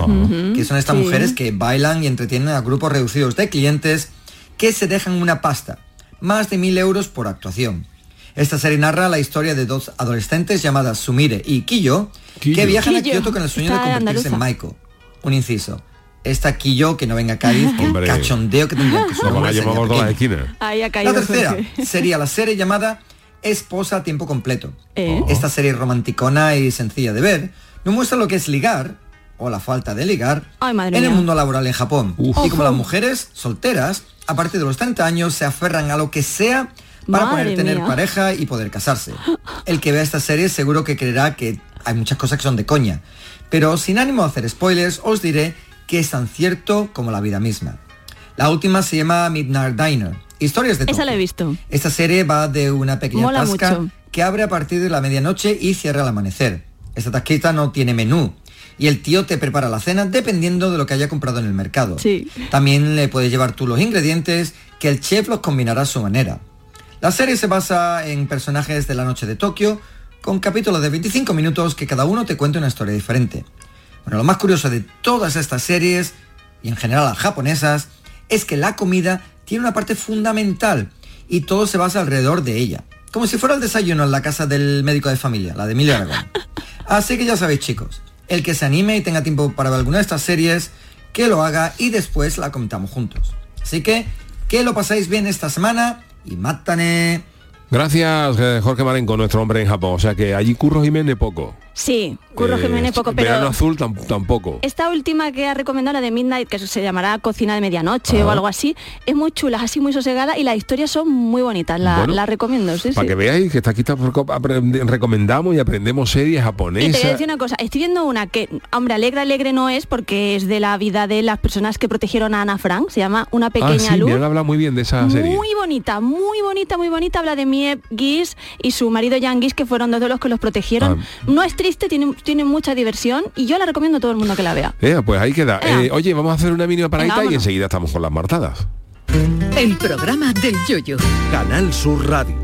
que son estas sí. mujeres que bailan y entretienen a grupos reducidos de clientes que se dejan una pasta, más de mil euros por actuación. Esta serie narra la historia de dos adolescentes llamadas Sumire y Kiyo, Kiyo. que viajan a Kioto con el sueño de convertirse en. Maiko. Un inciso. Esta Kiyo que no venga a Cádiz, que <laughs> Hombre. cachondeo que tendría que su Nos van a nombre llamar sería por todas las pequeño. esquinas. Ahí ha caído La tercera sería la serie llamada Esposa a tiempo completo. ¿Eh? Esta serie romanticona y sencilla de ver nos muestra lo que es ligar, o la falta de ligar, Ay, en el mundo laboral en Japón. Uf. Y como las mujeres solteras, a partir de los 30 años, se aferran a lo que sea para Madre poder tener mía. pareja y poder casarse. El que vea esta serie seguro que creerá que hay muchas cosas que son de coña. Pero sin ánimo de hacer spoilers, os diré que es tan cierto como la vida misma. La última se llama Midnight Diner. Historias de Esa Tokio. la he visto. Esta serie va de una pequeña Mola tasca mucho. que abre a partir de la medianoche y cierra al amanecer. Esta tasquita no tiene menú y el tío te prepara la cena dependiendo de lo que haya comprado en el mercado. Sí. También le puedes llevar tú los ingredientes que el chef los combinará a su manera. La serie se basa en personajes de la noche de Tokio con capítulos de 25 minutos que cada uno te cuenta una historia diferente. Bueno, lo más curioso de todas estas series, y en general las japonesas, es que la comida tiene una parte fundamental y todo se basa alrededor de ella. Como si fuera el desayuno en la casa del médico de familia, la de Emilio Aragón. <laughs> Así que ya sabéis chicos, el que se anime y tenga tiempo para ver alguna de estas series, que lo haga y después la comentamos juntos. Así que, que lo pasáis bien esta semana y mátane. Gracias, eh, Jorge Marenco, nuestro hombre en Japón. O sea que allí Curro Jiménez poco. Sí, Curro Eh, Jiménez poco, pero... Verano azul tam- tampoco. Esta última que ha recomendado, la de Midnight, que se llamará Cocina de Medianoche Ajá. o algo así, es muy chula, así muy sosegada y las historias son muy bonitas, la, Bueno, la recomiendo, sí, Para sí. que veáis que está aquí está recomendamos y aprendemos series Y te voy a japonesas. decir una cosa, estoy viendo una que, hombre, alegre, alegre no es porque es de la vida de las personas que protegieron a Ana Frank, se llama Una Ah, pequeña sí, luz. me hablado muy bien de esa serie. Muy bonita, muy bonita, muy bonita. Habla de Miep Gies y su marido Jan Gies, que fueron dos de los que los protegieron. Ah. No es triste, tiene, tiene mucha diversión y yo la recomiendo a todo el mundo que la vea. Eh, pues ahí queda. Eh, oye, vamos a hacer una mínima paradita y enseguida estamos con las martadas. El programa del yoyo. Canal Sur Radio.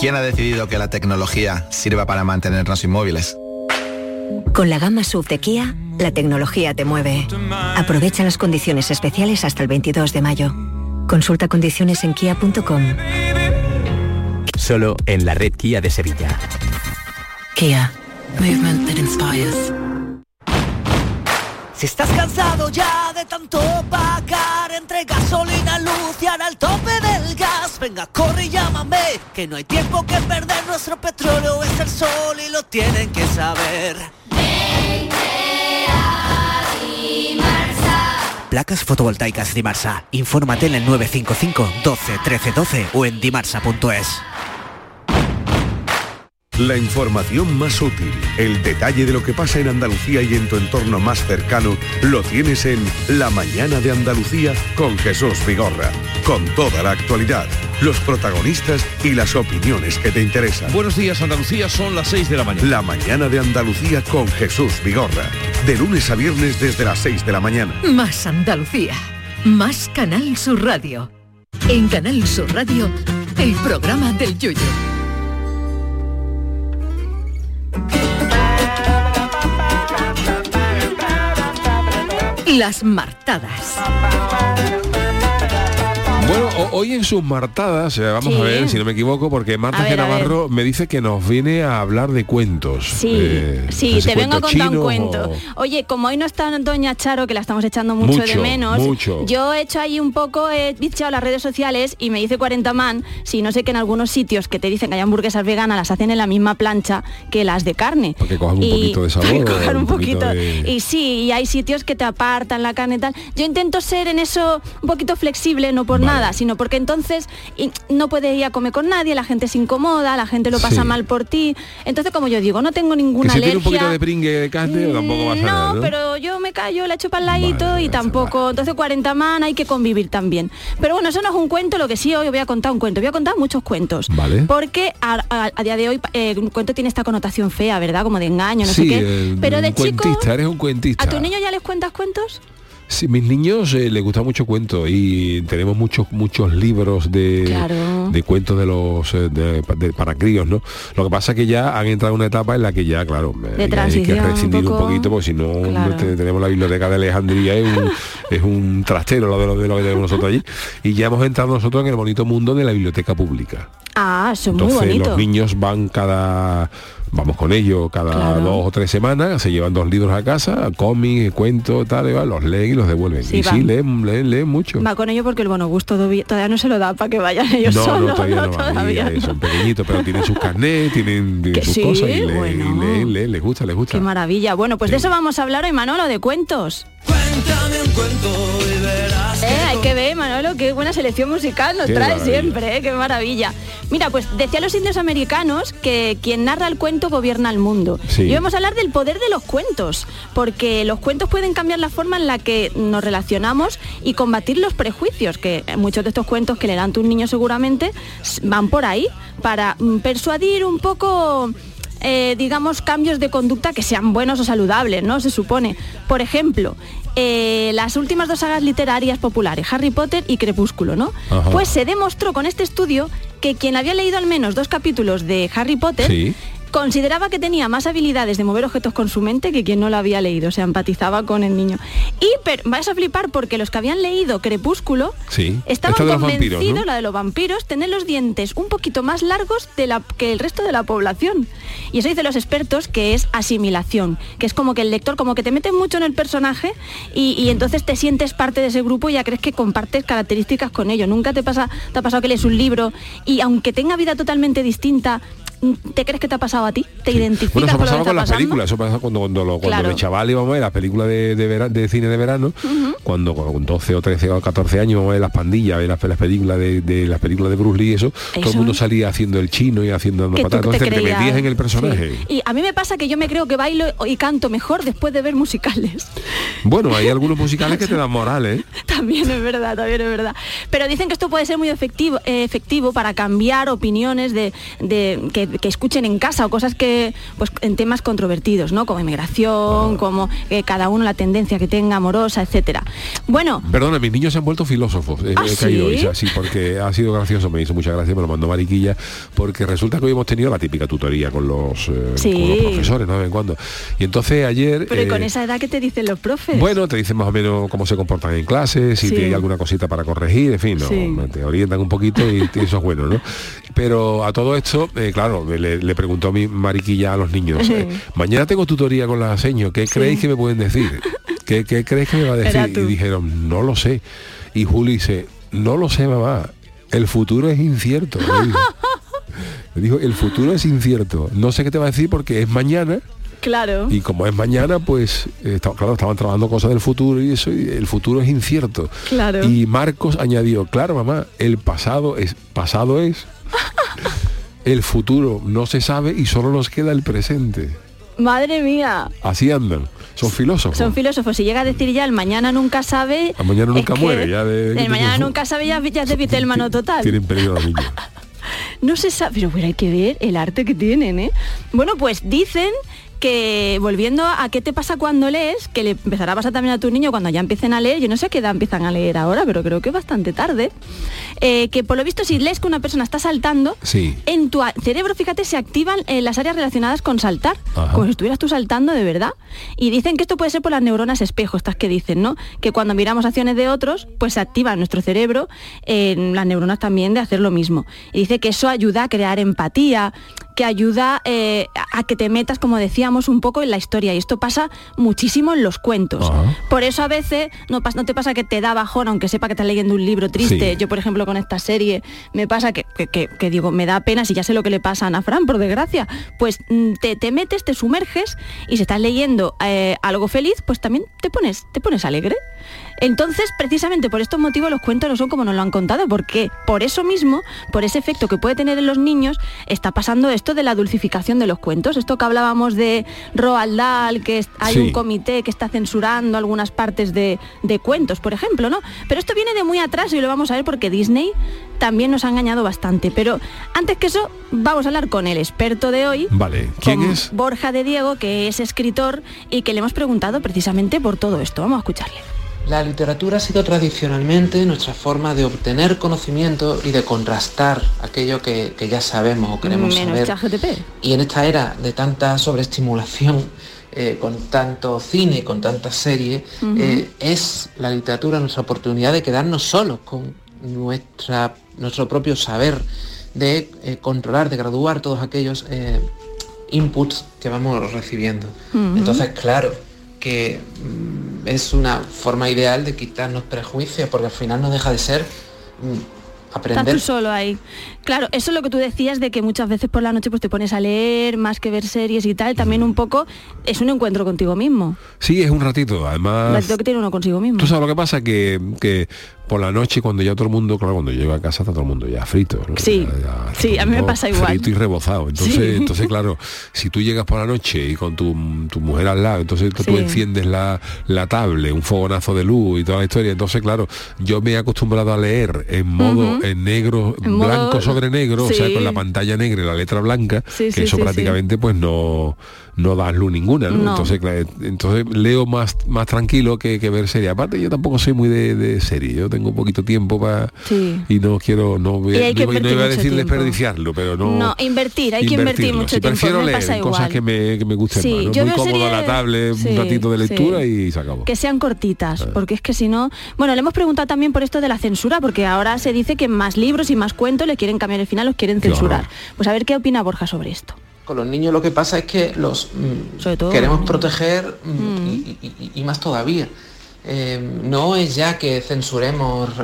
¿Quién ha decidido que la tecnología sirva para mantenernos inmóviles? Con la gama SUV de Kia, la tecnología te mueve. Aprovecha las condiciones especiales hasta el 22 de mayo. Consulta condiciones en kia.com. Solo en la red Kia de Sevilla. Kia. Movement that inspires. Si estás cansado ya tanto pagar entre gasolina, luz y ahora el tope del gas, venga, corre y llámame, que no hay tiempo que perder, nuestro petróleo es el sol y lo tienen que saber. Placas fotovoltaicas Dimarsa. Infórmate en el 955 12 13 12 o en dimarsa.es. La información más útil, el detalle de lo que pasa en Andalucía y en tu entorno más cercano, lo tienes en La Mañana de Andalucía con Jesús Vigorra. Con toda la actualidad, los protagonistas y las opiniones que te interesan. Buenos días Andalucía, son las 6 de la mañana. La Mañana de Andalucía con Jesús Vigorra. De lunes a viernes desde las 6 de la mañana. Más Andalucía. Más Canal Sur Radio. En Canal Sur Radio, el programa del yoyo. Las martadas. Hoy en sus martadas, vamos Sí. a ver si no me equivoco, porque Marta ver, G. Navarro me dice que nos viene a hablar de cuentos. Sí, Eh, sí, te vengo a contar un cuento. o- Oye, como hoy no está Doña Charo, que la estamos echando mucho, de menos, mucho. yo he hecho ahí un poco, he bicheado las redes sociales y me dice 40 man, si no sé que en algunos sitios que te dicen que hay hamburguesas veganas las hacen en la misma plancha que las de carne. Para que cojan un Y- poquito de <laughs> sabor. para que o cojan un poquito. de- Y sí, y hay sitios que te apartan la carne y tal. Yo intento ser en eso un poquito flexible, no por nada, sino porque entonces no puedes ir a comer con nadie, la gente se incomoda, la gente lo pasa Sí. mal por ti. Entonces, como yo digo, no tengo Que ninguna si tiene alergia. un poquito de pringue de carne, tampoco va a salir, No, ¿no? pero yo me callo, la echo para el ladito y tampoco. Entonces 40 man hay que convivir también. Pero bueno, eso no es un cuento, lo que sí hoy voy a contar un cuento. Voy a contar muchos cuentos. Vale. Porque a, a- a día de hoy eh, un cuento tiene esta connotación fea, ¿verdad? Como de engaño, no sí, sé qué. eh, Pero de chico, cuentista, eres un cuentista. ¿a tus niños ya les cuentas cuentos? Sí, mis niños eh, les gusta mucho cuento y tenemos muchos muchos libros de, Claro. de cuentos de los eh, de, de- para críos, ¿no? Lo que pasa es que ya han entrado en una etapa en la que ya, claro, eh, ya hay que un rescindir un, poquito, porque si no Claro. tenemos la biblioteca de Alejandría, es un, <laughs> es un trastero lo de, lo de lo que tenemos nosotros allí. Y ya hemos entrado nosotros en el bonito mundo de la biblioteca pública. Ah, muy Entonces bonito. los niños van cada, vamos con ellos cada Claro. dos o tres semanas, se llevan dos libros a casa, cómics, cuentos, tal, y va, los leen y los devuelven. Sí, y van. sí, leen, leen, leen mucho. Va con ello porque el bono gusto todavía, no se lo da para que vayan ellos no, solos. no, todavía no, Todavía ahí, no. son pequeñitos, pero tienen sus carnets, tienen, sus sí, cosas y leen, bueno. y leen, leen, les gusta, les gusta. Qué maravilla. Bueno, pues de eso vamos a hablar hoy, Manolo, de cuentos. Cuéntame un cuento y verás. Eh, hay que ver, Manolo, qué buena selección musical nos Qué trae maravilla. siempre, eh, qué maravilla. Mira, pues decía los indios americanos que quien narra el cuento gobierna el mundo. Sí. Y vamos a hablar del poder de los cuentos, porque los cuentos pueden cambiar la forma en la que nos relacionamos y combatir los prejuicios, que muchos de estos cuentos que le dan tu niño seguramente van por ahí, para mm, persuadir un poco eh, digamos, cambios de conducta que sean buenos o saludables, ¿no? Se supone. Por ejemplo, eh, las últimas dos sagas literarias populares, Harry Potter y Crepúsculo, ¿no? Ajá. Pues se demostró con este estudio que quien había leído al menos dos capítulos de Harry Potter Sí. Consideraba que tenía más habilidades de mover objetos con su mente que quien no lo había leído, o sea, empatizaba con el niño. Y pero, vais a flipar porque los que habían leído Crepúsculo Sí. estaban convencidos, vampiros, ¿no? la de los vampiros, tener los dientes un poquito más largos de la, que el resto de la población. Y eso dicen los expertos que es asimilación, que es como que el lector, como que te mete mucho en el personaje y, y entonces te sientes parte de ese grupo y ya crees que compartes características con ellos. Nunca te pasa, te ha pasado que lees un libro y aunque tenga vida totalmente distinta, ¿te crees que te ha pasado a ti? ¿Te identificas Bueno, eso con lo que está con las pasando? películas, eso pasaba cuando, cuando, cuando Claro. de chaval íbamos a ver las películas de, de, vera- de cine de verano, cuando con 12 o 13 o 14 años íbamos a ver las pandillas, a ver las, las películas de, de- las películas de Bruce Lee y eso, todo el mundo salía haciendo el chino y haciendo te Entonces te, metías en el personaje. Sí. Y a mí me pasa que yo me creo que bailo y canto mejor después de ver musicales. Bueno, hay algunos musicales que te dan moral, ¿eh? <laughs> También es verdad, también es verdad. Pero dicen que esto puede ser muy efectivo, eh, efectivo para cambiar opiniones de, de- que, que escuchen en casa o cosas que, pues en temas controvertidos, ¿no? Como inmigración, como eh, cada uno la tendencia que tenga amorosa, etcétera. Bueno, Perdona, mis niños se han vuelto filósofos. He- ¿Ah, he caído sí? sí, porque ha sido gracioso, me hizo mucha gracia, me lo mandó Mariquilla, porque resulta que hoy hemos tenido la típica tutoría con los, eh, Sí. con los profesores, ¿no? De vez en cuando. Y entonces ayer... pero ¿y con eh, esa edad que te dicen los profes? Bueno, te dicen más o menos cómo se comportan en clase, si Sí. hay alguna cosita para corregir, en fin, te orientan un poquito y, y eso es bueno, ¿no? Pero a todo esto, eh, claro, le, le preguntó mi mariquilla a los niños, eh, mañana tengo tutoría con la seño, ¿qué creéis que me pueden decir? ¿Qué, qué creéis que me va a decir? Y dijeron, no lo sé. Y Juli dice, no lo sé, mamá, el futuro es incierto. <laughs> Le dijo. El futuro es incierto. No sé qué te va a decir porque es mañana claro. y como es mañana, pues, eh, está- claro, estaban trabajando cosas del futuro y eso, y el futuro es incierto. Claro. Y Marcos añadió, claro, mamá, el pasado es, pasado es, <laughs> el futuro no se sabe y solo nos queda el presente. Madre mía. Así andan, son filósofos. Son filósofos. Si llega a decir ya el mañana nunca sabe. El mañana nunca muere, ya de- El mañana nunca sabe ya, ya es de <laughs> Vitelmano total. Tienen peligro los niños. <laughs> No se sabe, pero bueno, hay que ver el arte que tienen, ¿eh? Bueno, pues dicen que volviendo a qué te pasa cuando lees, que le empezará a pasar también a tu niño cuando ya empiecen a leer, yo no sé qué edad empiezan a leer ahora, pero creo que es bastante tarde, eh, que por lo visto si lees que una persona está saltando, Sí. en tu cerebro, fíjate, se activan eh, las áreas relacionadas con saltar, Ajá. como si estuvieras tú saltando de verdad. Y dicen que esto puede ser por las neuronas espejo, estas que dicen, ¿no? Que cuando miramos acciones de otros, pues se activa en nuestro cerebro en las neuronas también de hacer lo mismo. Y dice que eso ayuda a crear empatía, que ayuda eh, a que te metas, como decíamos, un poco en la historia. Y esto pasa muchísimo en los cuentos. Por eso a veces no, no te pasa que te da bajón, aunque sepa que estás leyendo un libro triste. Sí. Yo, por ejemplo, con esta serie me pasa que, que- que- que digo, me da pena si ya sé lo que le pasa a Ana Fran, por desgracia. Pues mm, te, te metes, te sumerges y si estás leyendo eh, algo feliz, pues también te pones, te pones alegre. Entonces, precisamente por estos motivos los cuentos no son como nos lo han contado, porque por eso mismo, por ese efecto que puede tener en los niños, está pasando esto de la dulcificación de los cuentos. Esto que hablábamos de Roald Dahl, que hay Sí. un comité que está censurando algunas partes de, de cuentos, por ejemplo, ¿no? Pero esto viene de muy atrás y lo vamos a ver porque Disney también nos ha engañado bastante. Pero antes que eso, vamos a hablar con el experto de hoy, Vale, ¿quién con es? Borja de Diego, que es escritor y que le hemos preguntado precisamente por todo esto. Vamos a escucharle. La literatura ha sido tradicionalmente nuestra forma de obtener conocimiento y de contrastar aquello que, que ya sabemos o queremos Menos saber. Y en esta era de tanta sobreestimulación, eh, con tanto cine y con tanta serie, Ujú. eh, es la literatura nuestra oportunidad de quedarnos solos con nuestra, nuestro propio saber, de eh, controlar, de graduar todos aquellos inputs que vamos recibiendo. Entonces, claro, que mm, es una forma ideal de quitarnos prejuicios, porque al final no deja de ser mm, Estás aprender tú solo ahí. Claro, eso es lo que tú decías de que muchas veces por la noche pues te pones a leer más que ver series y tal, también un poco es un encuentro contigo mismo. Sí, es un ratito, Un además... ratito que tiene uno consigo mismo. Tú sabes lo que pasa, que, que por la noche cuando ya todo el mundo, claro, cuando llego a casa está todo el mundo ya frito. ¿no? Sí, Ya- ya sí, a mí me pasa igual. Frito y rebozado. Entonces, Sí. <laughs> entonces claro, si tú llegas por la noche y con tu, tu mujer al lado, entonces tú enciendes la, la tablet, un fogonazo de luz y toda la historia. Entonces, claro, yo me he acostumbrado a leer en modo en negro, En modo- blanco sobre negro, o sea, con la pantalla negra y la letra blanca, que eso prácticamente pues no no das luz ninguna, ¿no? No. Entonces, claro, entonces leo más más tranquilo que, que ver serie. Aparte yo tampoco soy muy de, de serie, yo tengo poquito tiempo para Sí. y no quiero no, ve- Y hay que no, no invertir iba a decir desperdiciarlo, pero no No, invertir, hay que invertir mucho tiempo. prefiero leer pasa cosas igual. que me, que me gusten Sí, más, Muy cómodo series- la tablet, sí, un ratito de lectura y se acabó. Que sean cortitas, porque es que si no... Bueno, le hemos preguntado también por esto de la censura, porque ahora se dice que más libros y más cuentos le quieren cambiar el final, los quieren censurar. Pues a ver qué opina Borja sobre esto. Con los niños lo que pasa es que los mm, Sobre todo queremos proteger mm, y, y- y más todavía. Eh, no es ya que censuremos eh,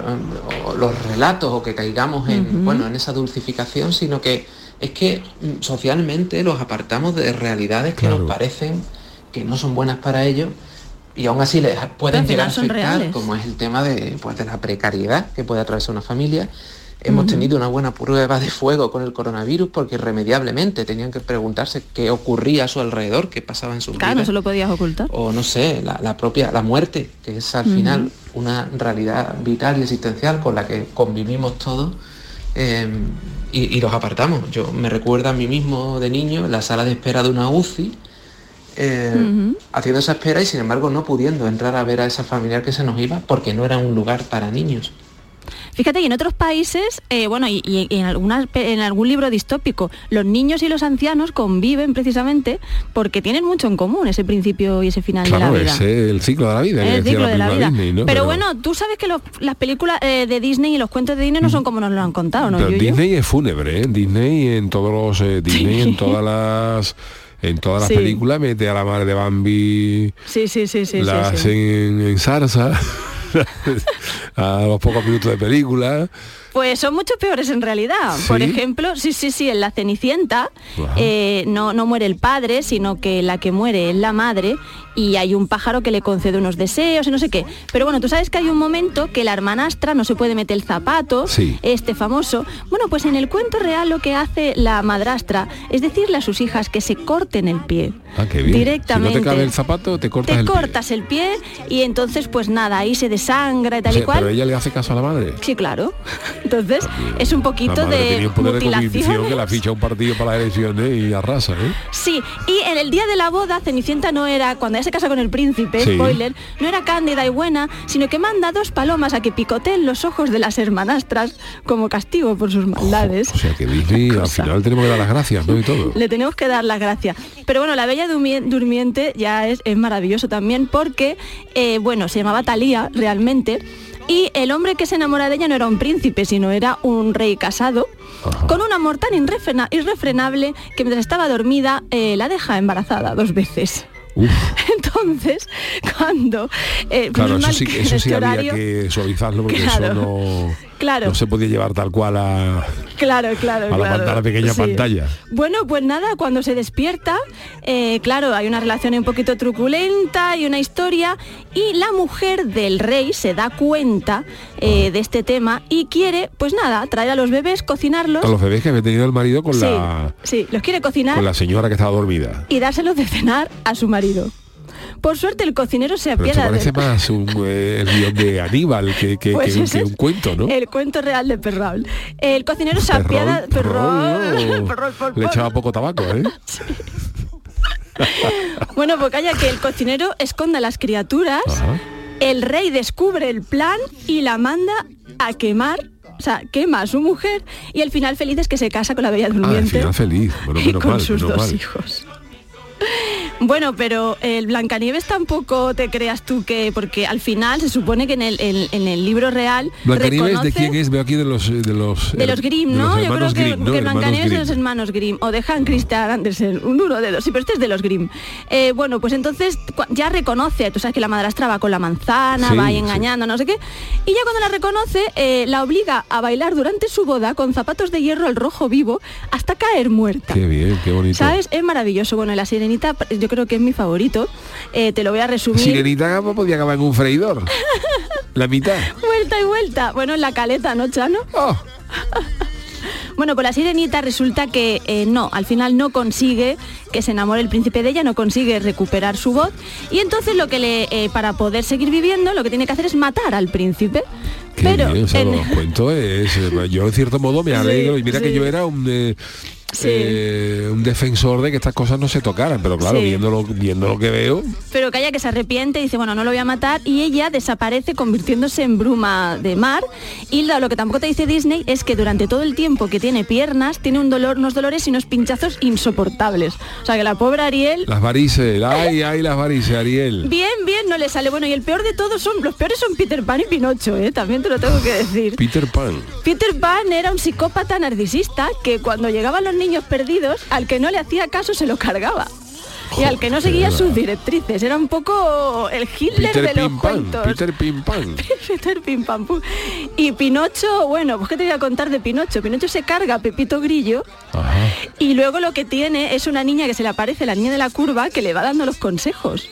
los relatos o que caigamos en, bueno, en esa dulcificación, sino que es que mm, socialmente los apartamos de realidades que nos parecen que no son buenas para ellos y aún así les pueden llegar a afectar, reales. como es el tema de, pues, de la precariedad que puede atravesar una familia. Hemos tenido una buena prueba de fuego con el coronavirus porque irremediablemente tenían que preguntarse qué ocurría a su alrededor, qué pasaba en sus Claro, no se lo podías ocultar. O no sé, la, la propia, la muerte, que es al final una realidad vital y existencial con la que convivimos todos eh, y, y los apartamos. Yo me recuerdo a mí mismo de niño en la sala de espera de una UCI, eh, Ujú. haciendo esa espera y sin embargo no pudiendo entrar a ver a esa familiar que se nos iba porque no era un lugar para niños. Fíjate, y en otros países, eh, bueno, y, y en, algunas, pe- en algún libro distópico, los niños y los ancianos conviven precisamente porque tienen mucho en común ese principio y ese final Claro, de la vida. es el ciclo de la vida, el ciclo de la vida. Disney, ¿no? pero, bueno, tú sabes que los- las películas eh, de Disney y los cuentos de Disney no son como nos lo han contado, ¿no? Yuyu? Disney es fúnebre, ¿eh? Disney en todos los eh, Disney en todas <laughs> las en todas las Sí. películas mete a la madre de Bambi Sí, sí, sí, sí. la hacen en zarza <laughs> a los pocos minutos de película. Pues son mucho peores en realidad. Por ejemplo, sí, sí, sí, en la Cenicienta eh, no, no muere el padre, sino que la que muere es la madre y hay un pájaro que le concede unos deseos y no sé qué. Pero bueno, tú sabes que hay un momento que la hermanastra no se puede meter el zapato, Sí. este famoso. Bueno, pues en el cuento real lo que hace la madrastra es decirle a sus hijas que se corten el pie. Ah, qué bien. Directamente. Si no te cabe el zapato, te cortas Te el pie. cortas el pie y entonces pues nada, ahí se desangra y O tal sea, y cual. Pero ella le hace caso a la madre. Sí, claro. Entonces, es un La poquito madre de tenía un poder de convicción mutilación. que la ficha un partido para las elecciones y arrasa, ¿eh? Sí, y en el día de la boda, Cenicienta no era, cuando ella se casa con el príncipe, Sí. spoiler, no era cándida y buena, sino que manda dos palomas a que picoteen los ojos de las hermanastras como castigo por sus maldades. O sea que Disney al final tenemos que dar las gracias, ¿no? Y todo. <laughs> Le tenemos que dar las gracias. Pero bueno, la Bella Durmi- Durmiente ya es, es maravilloso también porque, eh, bueno, se llamaba Talía realmente. Y el hombre que se enamora de ella no era un príncipe, sino era un rey casado, con un amor tan irrefrena- irrefrenable que mientras estaba dormida eh, la deja embarazada dos veces. <laughs> Entonces, cuando... eh, Claro, eso sí, eso este había que suavizarlo porque Claro. eso no, Claro. no se podía llevar tal cual a, Claro, claro, a la, claro. pan- a la pequeña Sí. pantalla. Bueno, pues nada, cuando se despierta, eh, claro, hay una relación un poquito truculenta y una historia, y la mujer del rey se da cuenta eh, de este tema y quiere, pues nada, traer a los bebés, cocinarlos. A los bebés que había tenido el marido con, sí, la, sí, los quiere cocinar con la señora que estaba dormida. y dárselos de cenar a su marido. Por suerte el cocinero se Pero apiada parece de... más un, eh, el guion de Aníbal que, que- Pues que- que un cuento, ¿no? El cuento real de Perraul. El cocinero se apiada... Perrol, por- <laughs> Le echaba poco tabaco, ¿eh? <laughs> Bueno, pues calla que el cocinero esconde a las criaturas, el rey descubre el plan y la manda a quemar, o sea, quema a su mujer y al final feliz es que se casa con la bella Ah, al durmiente final feliz. Bueno, <laughs> y con mal, sus dos mal. hijos. Bueno, pero el Blancanieves tampoco te creas tú que, porque al final se supone que en el, en- en el libro real Blancanieves, ¿de quién es? Veo aquí de los... De los, de los Grimm, de los ¿no? Yo creo que, Grimm, ¿no? que Blancanieves es de Grimm. los hermanos Grimm o de Hans Christian Andersen, un uno de dos. Sí, pero este es de los Grimm. Eh, bueno, pues entonces ya reconoce, tú sabes que la madrastra va con la manzana, Sí, va ahí sí. engañando, no sé qué. Y ya cuando la reconoce, eh, la obliga a bailar durante su boda con zapatos de hierro al rojo vivo hasta caer muerta. Qué bien, qué bonito. ¿Sabes? Es maravilloso. Bueno, la sirenita yo creo que es mi favorito. Eh, te lo voy a resumir. Sirenita podía acabar en un freidor. <laughs> La mitad. Vuelta y vuelta. Bueno, en la caleta, ¿no, Chano? Oh. <laughs> Bueno, pues la sirenita resulta que eh, no, al final no consigue que se enamore el príncipe de ella, no consigue recuperar su voz y entonces lo que le, eh, para poder seguir viviendo, lo que tiene que hacer es matar al príncipe. Qué Pero bien, en- los cuentos es... Yo en cierto modo me <laughs> alegro y mira que sí. yo era un... eh, Sí. eh, un defensor de que estas cosas no se tocaran, pero claro, Sí. viendo, lo, viendo lo que veo, Pero calla que se arrepiente y dice, bueno, no lo voy a matar. Y ella desaparece convirtiéndose en bruma de mar. Y lo, que tampoco te dice Disney es que durante todo el tiempo que tiene piernas, tiene un dolor, unos dolores y unos pinchazos insoportables. O sea que la pobre Ariel... las varices, ay, ay, las varices, Ariel. Bien, no le sale. Bueno, y el peor de todos son, los peores son Peter Pan y Pinocho, ¿eh? También te lo tengo que decir. Peter Pan. Peter Pan era un psicópata narcisista que cuando llegaban los niños perdidos, al que no le hacía caso se lo cargaba. Y al que no seguía sus directrices. Era un poco el Hitler Peter de los Pim Pan, cuentos. Peter Pim Pan. <laughs> Peter Pim Pam Pum. Y Pinocho, bueno, pues qué te voy a contar de Pinocho. Pinocho se carga a Pepito Grillo y luego lo que tiene es una niña que se le aparece, la niña de la curva, que le va dando los consejos.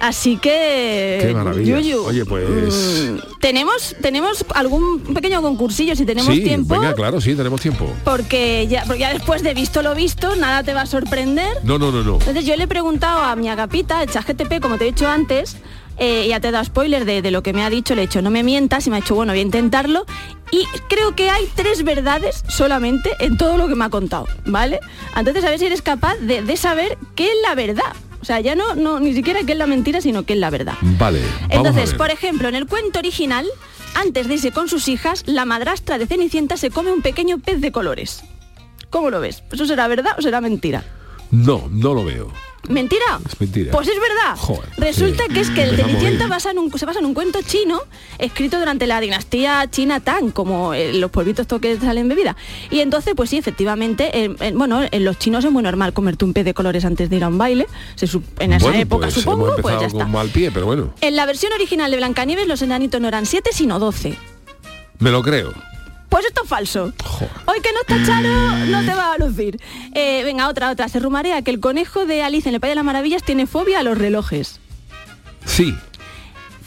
Así que... Qué maravilla. Yuyu, Oye, pues... tenemos, tenemos algún pequeño concursillo si tenemos sí, tiempo. venga, claro, sí, tenemos tiempo. Porque ya, porque ya después de visto lo visto, nada te va a sorprender. No, no, no, no. Entonces yo le he preguntado a mi agapita, el ChatGTP, como te he dicho antes, eh, ya te he dado spoiler de, de lo que me ha dicho, le he dicho no me mientas y me ha dicho bueno voy a intentarlo y creo que hay tres verdades solamente en todo lo que me ha contado, ¿vale? Entonces a ver si eres capaz de, de saber qué es la verdad. O sea, ya no, no ni siquiera qué es la mentira, sino qué es la verdad. Vale. Entonces, por ejemplo, en el cuento original, antes de irse con sus hijas, la madrastra de Cenicienta se come un pequeño pez de colores. ¿Cómo lo ves? ¿Eso será verdad o será mentira? No, no lo veo. ¿Mentira? Es mentira. Pues es verdad. Joder, Resulta sí. que es que el Cenicienta bien. basa en un- se basa en un cuento chino escrito durante la dinastía china Tang, como eh, los polvitos estos que salen en bebida. Y entonces, pues sí, efectivamente, eh, eh, bueno, en los chinos es muy normal comerte un pez de colores antes de ir a un baile. Se en esa bueno, época, pues supongo, hemos pues empezado ya está. con mal pie, pero bueno, En la versión original de Blancanieves los enanitos no eran siete, sino 12. me lo creo. Pues esto es falso. Hoy que no está Charo, no te va a lucir. Eh, venga, otra, otra. Se rumorea que el conejo de Alice en el País de las Maravillas tiene fobia a los relojes. Sí.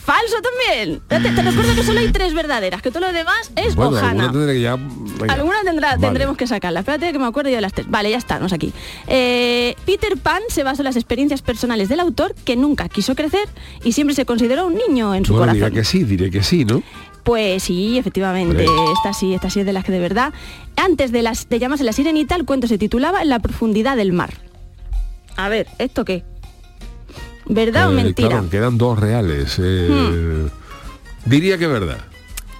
Falso también. Te, te recuerdo que solo hay tres verdaderas, que todo lo demás es bueno, hojana. alguna tendré que ya... venga. Alguna tendrá, Vale. tendremos que sacarla. Espérate que me acuerdo yo de las tres. Vale, ya estamos aquí. Eh, Peter Pan se basó en las experiencias personales del autor, que nunca quiso crecer y siempre se consideró un niño en su Bueno, corazón. diré que sí, diré que sí, ¿no? Pues sí, efectivamente, Hombre. esta sí, esta sí es de las que de verdad. Antes de las de llamarse La Sirenita, el cuento se titulaba En la profundidad del mar. A ver, ¿esto qué? ¿Verdad o Eh, mentira? Claro, quedan dos reales. eh, Diría que verdad.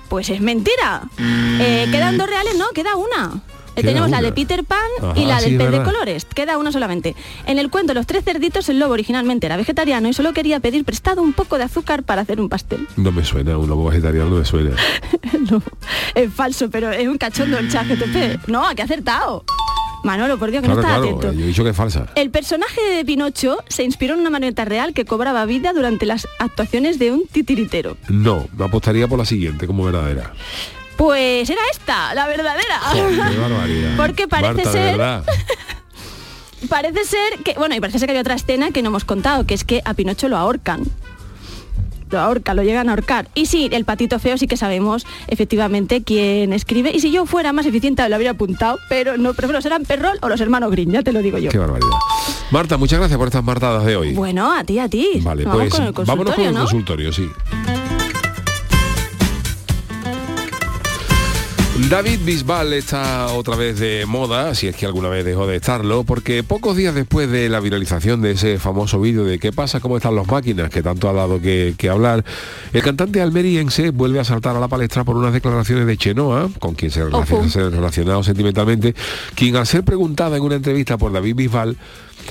Pues es mentira. Eh, quedan dos reales, no, queda una. Eh, Tenemos la de Peter Pan Ajá, y la sí, del pez de colores. Queda una solamente. En el cuento Los tres cerditos, el lobo originalmente era vegetariano y solo quería pedir prestado un poco de azúcar para hacer un pastel. No me suena, un lobo vegetariano no me suena. <laughs> No, es falso, pero es un cachondo el chat GTP. No, que acertado. Manolo, por Dios, que Claro, no estás claro, atento. yo he dicho que es falsa. El personaje de Pinocho se inspiró en una marioneta real que cobraba vida durante las actuaciones de un titiritero. No, me apostaría por la siguiente como verdadera. Pues era esta, la verdadera. <laughs> Barbaridad. Porque parece Marta, ser-. <laughs> Parece ser que, bueno, y parece ser que hay otra escena que no hemos contado, que es que a Pinocho lo ahorcan. Lo ahorcan, lo llegan a ahorcar. Y sí, el patito feo sí que sabemos efectivamente quién escribe. Y si yo fuera más eficiente lo habría apuntado, pero no, prefiero serán Perrol o los hermanos Green, ya te lo digo yo. Qué barbaridad. Marta, muchas gracias por estas martadas de hoy. Bueno, a ti, a ti. Vale, Vamos pues con el vámonos con el ¿no? consultorio, sí. David Bisbal está otra vez de moda, si es que alguna vez dejó de estarlo, porque pocos días después de la viralización de ese famoso vídeo de qué pasa, cómo están las máquinas, que tanto ha dado que, que hablar, el cantante almeriense vuelve a saltar a la palestra por unas declaraciones de Chenoa, con quien se relaciona, se ha relacionado sentimentalmente, quien al ser preguntada en una entrevista por David Bisbal,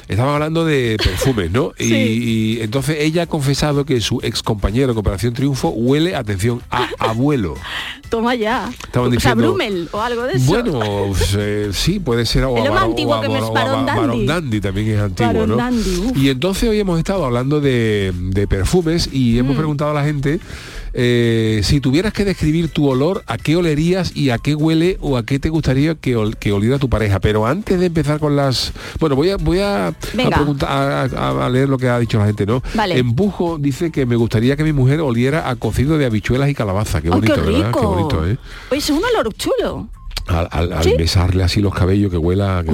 Estaban hablando de perfumes, ¿no? <laughs> Y- Sí. Y, entonces ella ha confesado que su ex compañero de Operación Triunfo huele, atención, a <laughs> abuelo. Toma ya. Estaban o sea, diciendo- o algo de eso. Bueno, pues, eh, sí, puede ser. o lo más antiguo o que me es o a Barón Bar- Dandy. Dandy también es antiguo, ¿no? Dandy. Y entonces hoy hemos estado hablando de, de perfumes y hemos Mm. preguntado a la gente eh, si tuvieras que describir tu olor, ¿a qué olerías y a qué huele o a qué te gustaría que, ol- que oliera tu pareja? Pero antes de empezar con las... Bueno, voy a, voy a, a Venga. preguntar, a, leer lo que ha dicho la gente, ¿no? Vale. Empujo dice que me gustaría que mi mujer oliera a cocido de habichuelas y calabaza. Qué ¡Ay, bonito, ¿verdad? Qué bonito, ¿eh? Oye, es un olor chulo. Al, al- al ¿Sí? besarle así los cabellos que huela, que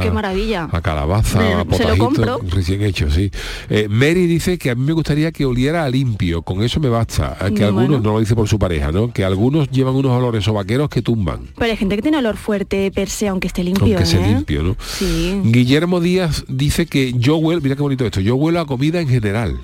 qué maravilla. a calabaza, Me- a se lo potajito compro. recién hecho, sí. Eh, Mary dice que a mí me gustaría que oliera a limpio, con eso me basta. Eh, Que Bueno. algunos, no lo dice por su pareja, ¿no? Que algunos llevan unos olores sobaqueros que tumban. Pero hay gente que tiene olor fuerte per se, aunque esté limpio, Aunque sea ¿eh? limpio, ¿no? Sí. Guillermo Díaz dice que yo huelo, mira qué bonito esto, yo huelo a comida en general.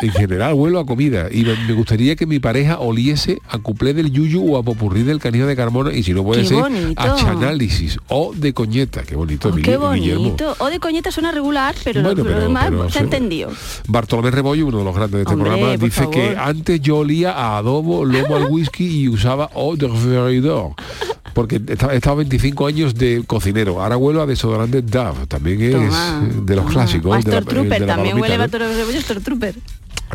En general huelo a comida y me, gustaría que mi pareja oliese a cuplé del yuyu o a popurrí del canijo de Carmona y si no puede Qué ser bonito. a chanálisis o de coñeta, qué bonito, Oh, qué bonito. O de coñeta suena regular, pero Bueno, lo, lo pero- demás pero se ha entendido. Bartolomé Rebollo, uno de los grandes de este Hombre, programa, dice favor. que antes yo olía a adobo, lomo al whisky y usaba eau de. Porque he estado 25 años de cocinero. Ahora huelo a desodorante Dove. También es Toma, de los clásicos. A de la- Stormtrooper, de la también huele a Stormtrooper.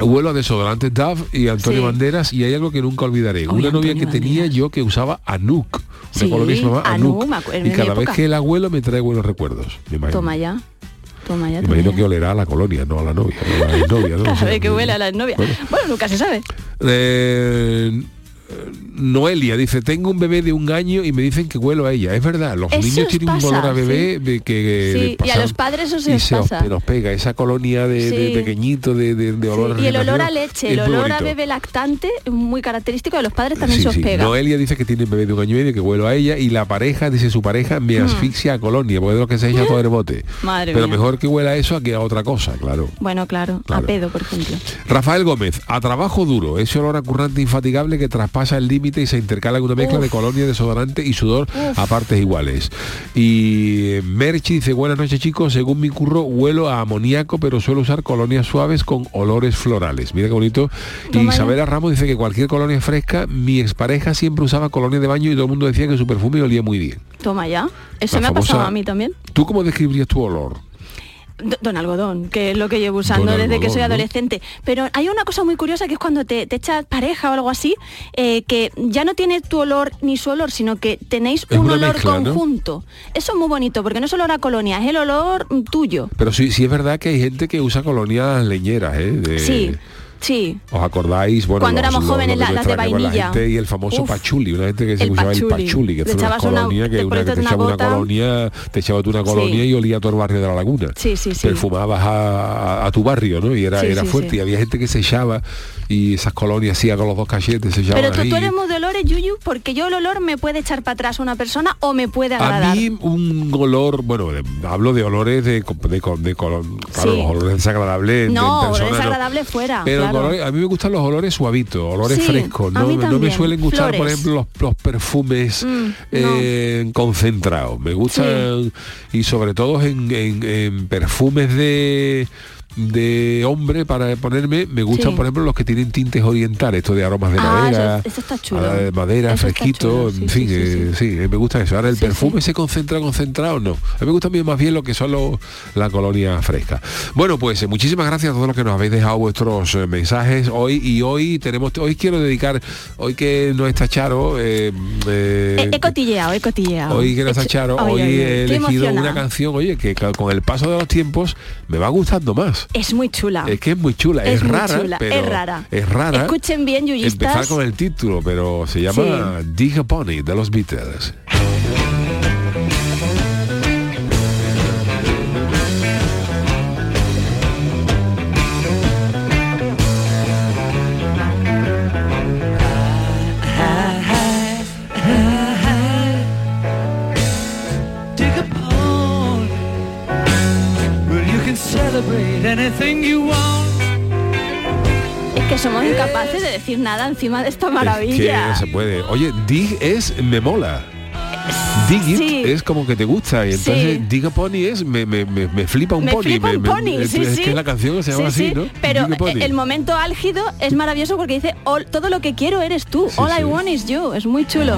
Huelo a desodorante Dove y Antonio Sí. Banderas y hay algo que nunca olvidaré. Una novia Antonio que tenía yo que usaba Anuk. Sí, Anuk, Anuk. y cada vez que la huelo me trae buenos recuerdos. Me Toma ya. Toma ya. me imagino ya. que olerá a la colonia, no a la novia. no a la novia, ¿no? <laughs> A O sea, ver que huele a las novias. Bueno. Bueno, nunca se sabe. Eh, Noelia dice, tengo un bebé de un año y me dicen que huelo a ella. Es verdad, los Eso niños os tienen pasa, un olor a bebé sí. de que... Sí, de y a los padres eso se y os nos pega esa colonia de, de Sí. pequeñito de, de, de olor Y el olor a leche, el olor a bebé lactante, muy característico de los padres también se os pega. Noelia dice que tiene un bebé de un año y medio que huelo a ella y la pareja, dice su pareja, me Mm. asfixia a colonia, porque es lo que se echa <laughs> todo el bote. Madre Pero mía. mejor que huela a eso a que a otra cosa, claro. Bueno, claro, Claro. a pedo, por ejemplo. Rafael Gómez, a trabajo duro, ese olor a currante infatigable que traspasa el límite y se intercala en una mezcla Uf. de colonia, desodorante y sudor Uf. a partes iguales. Y eh, Merchi dice, buenas noches chicos, según mi curro huelo a amoníaco, pero suelo usar colonias suaves con olores florales. Mira qué bonito. Y. Isabela Ramos dice que cualquier colonia fresca, mi expareja siempre usaba colonia de baño y todo el mundo decía que su perfume olía muy bien. Toma ya. Eso La me ha pasado a mí también. ¿Tú cómo describirías tu olor? Don algodón, que es lo que llevo usando Don desde que soy adolescente. Pero hay una cosa muy curiosa que es cuando te, te echas pareja o algo así, eh, que ya no tiene tu olor ni su olor, sino que tenéis Es un olor mezcla, ¿no? conjunto. Eso es muy bonito, porque no es olor a colonia, es el olor tuyo. Pero sí, sí es verdad que hay gente que usa colonias leñeras, ¿eh? De- Sí, sí. ¿Os acordáis? Bueno, Cuando éramos jóvenes, la- las de pues, la vainilla. gente y el famoso Uf. pachuli, una gente que se El usaba el pachuli. que es una colonia, que te una, ponías que te una echaba una colonia, te echaba tú una colonia Sí. y olía todo el barrio de la laguna. Sí, sí, sí. Perfumabas a, a- a tu barrio, ¿no? Y era, Sí, era fuerte. sí. Y había gente que se echaba y esas colonias hacía con los dos cachetes, se echaban Pero tú, ahí. tú eres muy de olores, Yuyu, porque yo el olor me puede echar para atrás una persona o me puede A agradar. mí un olor, bueno, de- hablo de olores de, de, de color- claro, los olores desagradables no, en persona, olor no. desagradable fuera. Pero claro. olores- a mí me gustan los olores suavitos, olores Sí, frescos. No, no me suelen gustar, por ejemplo, los, los perfumes Mm, eh, concentrados. Me gustan, y sobre todo en, en- en perfumes de de hombre para ponerme me gustan Sí. por ejemplo los que tienen tintes orientales esto de aromas de Ah, madera eso- eso está chulo. a- de madera Eso fresquito chulo, en fin sí, eh, sí, eh, me gusta eso ahora el perfume se concentra concentrado no a mí me gusta más bien lo que son los- la colonia fresca bueno pues eh, muchísimas gracias a todos los que nos habéis dejado vuestros eh, mensajes hoy y hoy tenemos hoy quiero dedicar hoy que no está Charo He, he cotilleado, he cotilleado. Hoy que no está Charo, hoy he elegido emocionada. una canción, oye, que con el paso de los tiempos me va gustando más. Es muy chula. Es que es muy chula, es, Es muy rara, chula, pero es rara. Es rara. Escuchen bien, yuyistas. Empezar con el título, pero se llama Dig a Pony de los Beatles. Es que somos incapaces de decir nada encima de esta Es que maravilla. no se puede. Oye, Dig es me mola. Dig it Sí. es como que te gusta y entonces Sí. Dig a Pony es me, me, me, me flipa un me pony. flipa un me- pony, es, sí, es sí. que la canción se llama Sí, así, sí. ¿no? Pero el momento álgido es maravilloso porque dice "All- todo lo que quiero eres tú. Sí, All I want is you. Es muy chulo.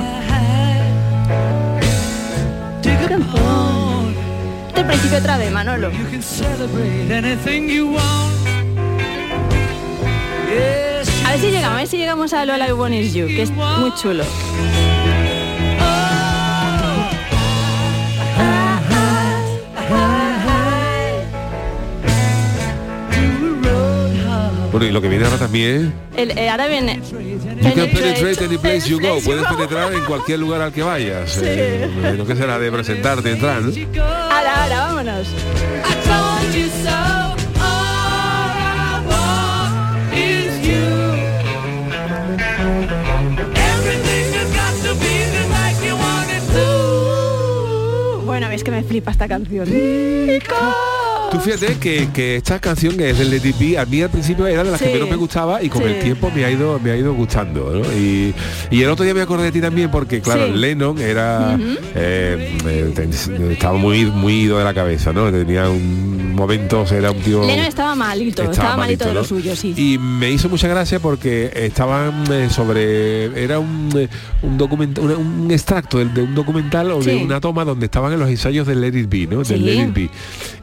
Pond Este el principio otra vez, Manolo. you can celebrate anything you want. Yes, A ver si llegamos, a ver si llegamos a I want is you, que es muy chulo. Bueno, y lo que viene ahora también El- eh, ahora viene... You can penetrate any place you go. Puedes penetrar en cualquier lugar al que vayas. Sí. Eh, lo que será de presentarte, entrar, ¿no? Ahora, ahora, vámonos. Bueno, es que me flipa esta canción. Tú fíjate que, que esta canción que es del Be, a mí al principio era de las que menos me gustaba y con Sí. el tiempo me ha ido me ha ido gustando ¿no? y, y el otro día me acordé de ti también porque claro Sí. Lennon era eh, eh, estaba muy muy ido de la cabeza no tenía un momentos era un tío Lennon estaba malito, estaba, malito, de ¿no? lo suyo, sí. Y me hizo mucha gracia porque estaban eh, sobre era un, un un, extracto de, de un documental o de una toma donde estaban en los ensayos del Let It Be, ¿no? Del. Let It Be.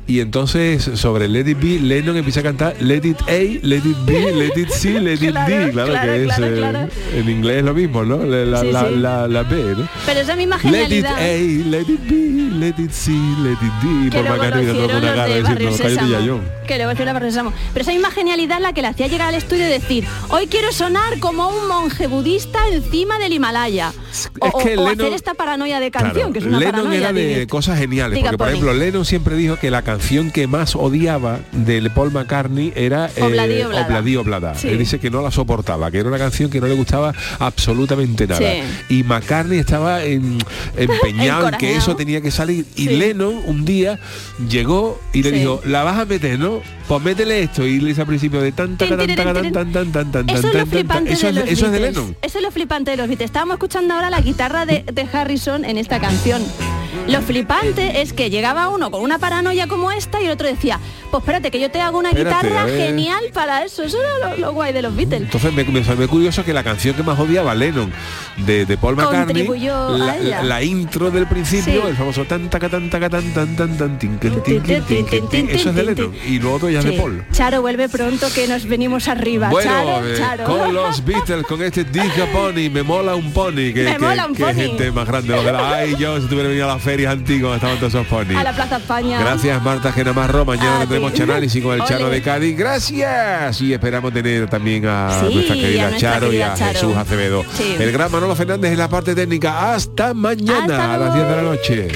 Y entonces sobre Let It Be, Lennon empieza a cantar Let It A, Let It B, Let It C, Let It D, <laughs> claro, claro, que es claro, eh, en inglés es lo mismo, ¿no? La, la, Sí, la, sí. la- la B, ¿no? Pero esa misma Let it genialidad... A, let it B, let it C, let it D. que Por que hicieron una cara diciendo, Barrio cállate Sésamo. ya, John. Que luego hicieron Barrio Sésamo. Pero esa misma genialidad la que le hacía llegar al estudio y decir, hoy quiero sonar como un monje budista encima del Himalaya. O, Es que o- Lennon- hacer esta paranoia de canción, que es una Lennon paranoia. era de diga- cosas geniales, diga porque por ejemplo Lennon siempre dijo que la canción que más odiaba de Paul McCartney era eh, Obladí, Oblada. Obladí, Oblada. Sí. Él dice que no la soportaba, que era una canción que no le gustaba absolutamente nada. Sí. Y McCartney estaba en- empeñado en que eso tenía que salir. Y Sí. Lennon un día llegó y le dijo, la vas a meter, ¿no? Pues métele esto. Y le dice al principio de tan tan tan tan tan tan tan tan tan Eso es lo flipante de los eso es de. Lennon. Eso es lo flipante de los Beatles. Estábamos escuchando ahora la guitarra de Harrison en esta canción. Lo flipante es que llegaba uno con una paranoia como esta y el otro decía, pues espérate que yo te hago una Espérate, guitarra genial para eso. Eso era lo, lo guay de los Beatles. Entonces me, me, me curioso que la canción que más odiaba Lennon de, de Paul McCartney, la, la- la intro del principio, Sí. el famoso tan taca tan taca tan tan tan tan tin, eso es de Lennon y lo otro ya es de. Paul. Charo, vuelve pronto que nos venimos arriba. Bueno, Charo, eh, Charo. con <laughs> los Beatles, con este Diga Pony, me mola un pony, que, Me que- mola un que pony. gente más grande. lo de la- Ay, yo si tuviera venido a las ferias antiguas, estaban todos esos ponis. A la Plaza España. Gracias Marta Genamarro, mañana tendremos ti. Chanálisis con el Chano Ole. de Cádiz. Gracias. Y esperamos tener también a Sí, nuestra a querida nuestra Charo querida y a Charo. Jesús Acevedo. Sí. El gran Manolo Fernández en la parte técnica. Hasta mañana Hasta a las 10 de la noche.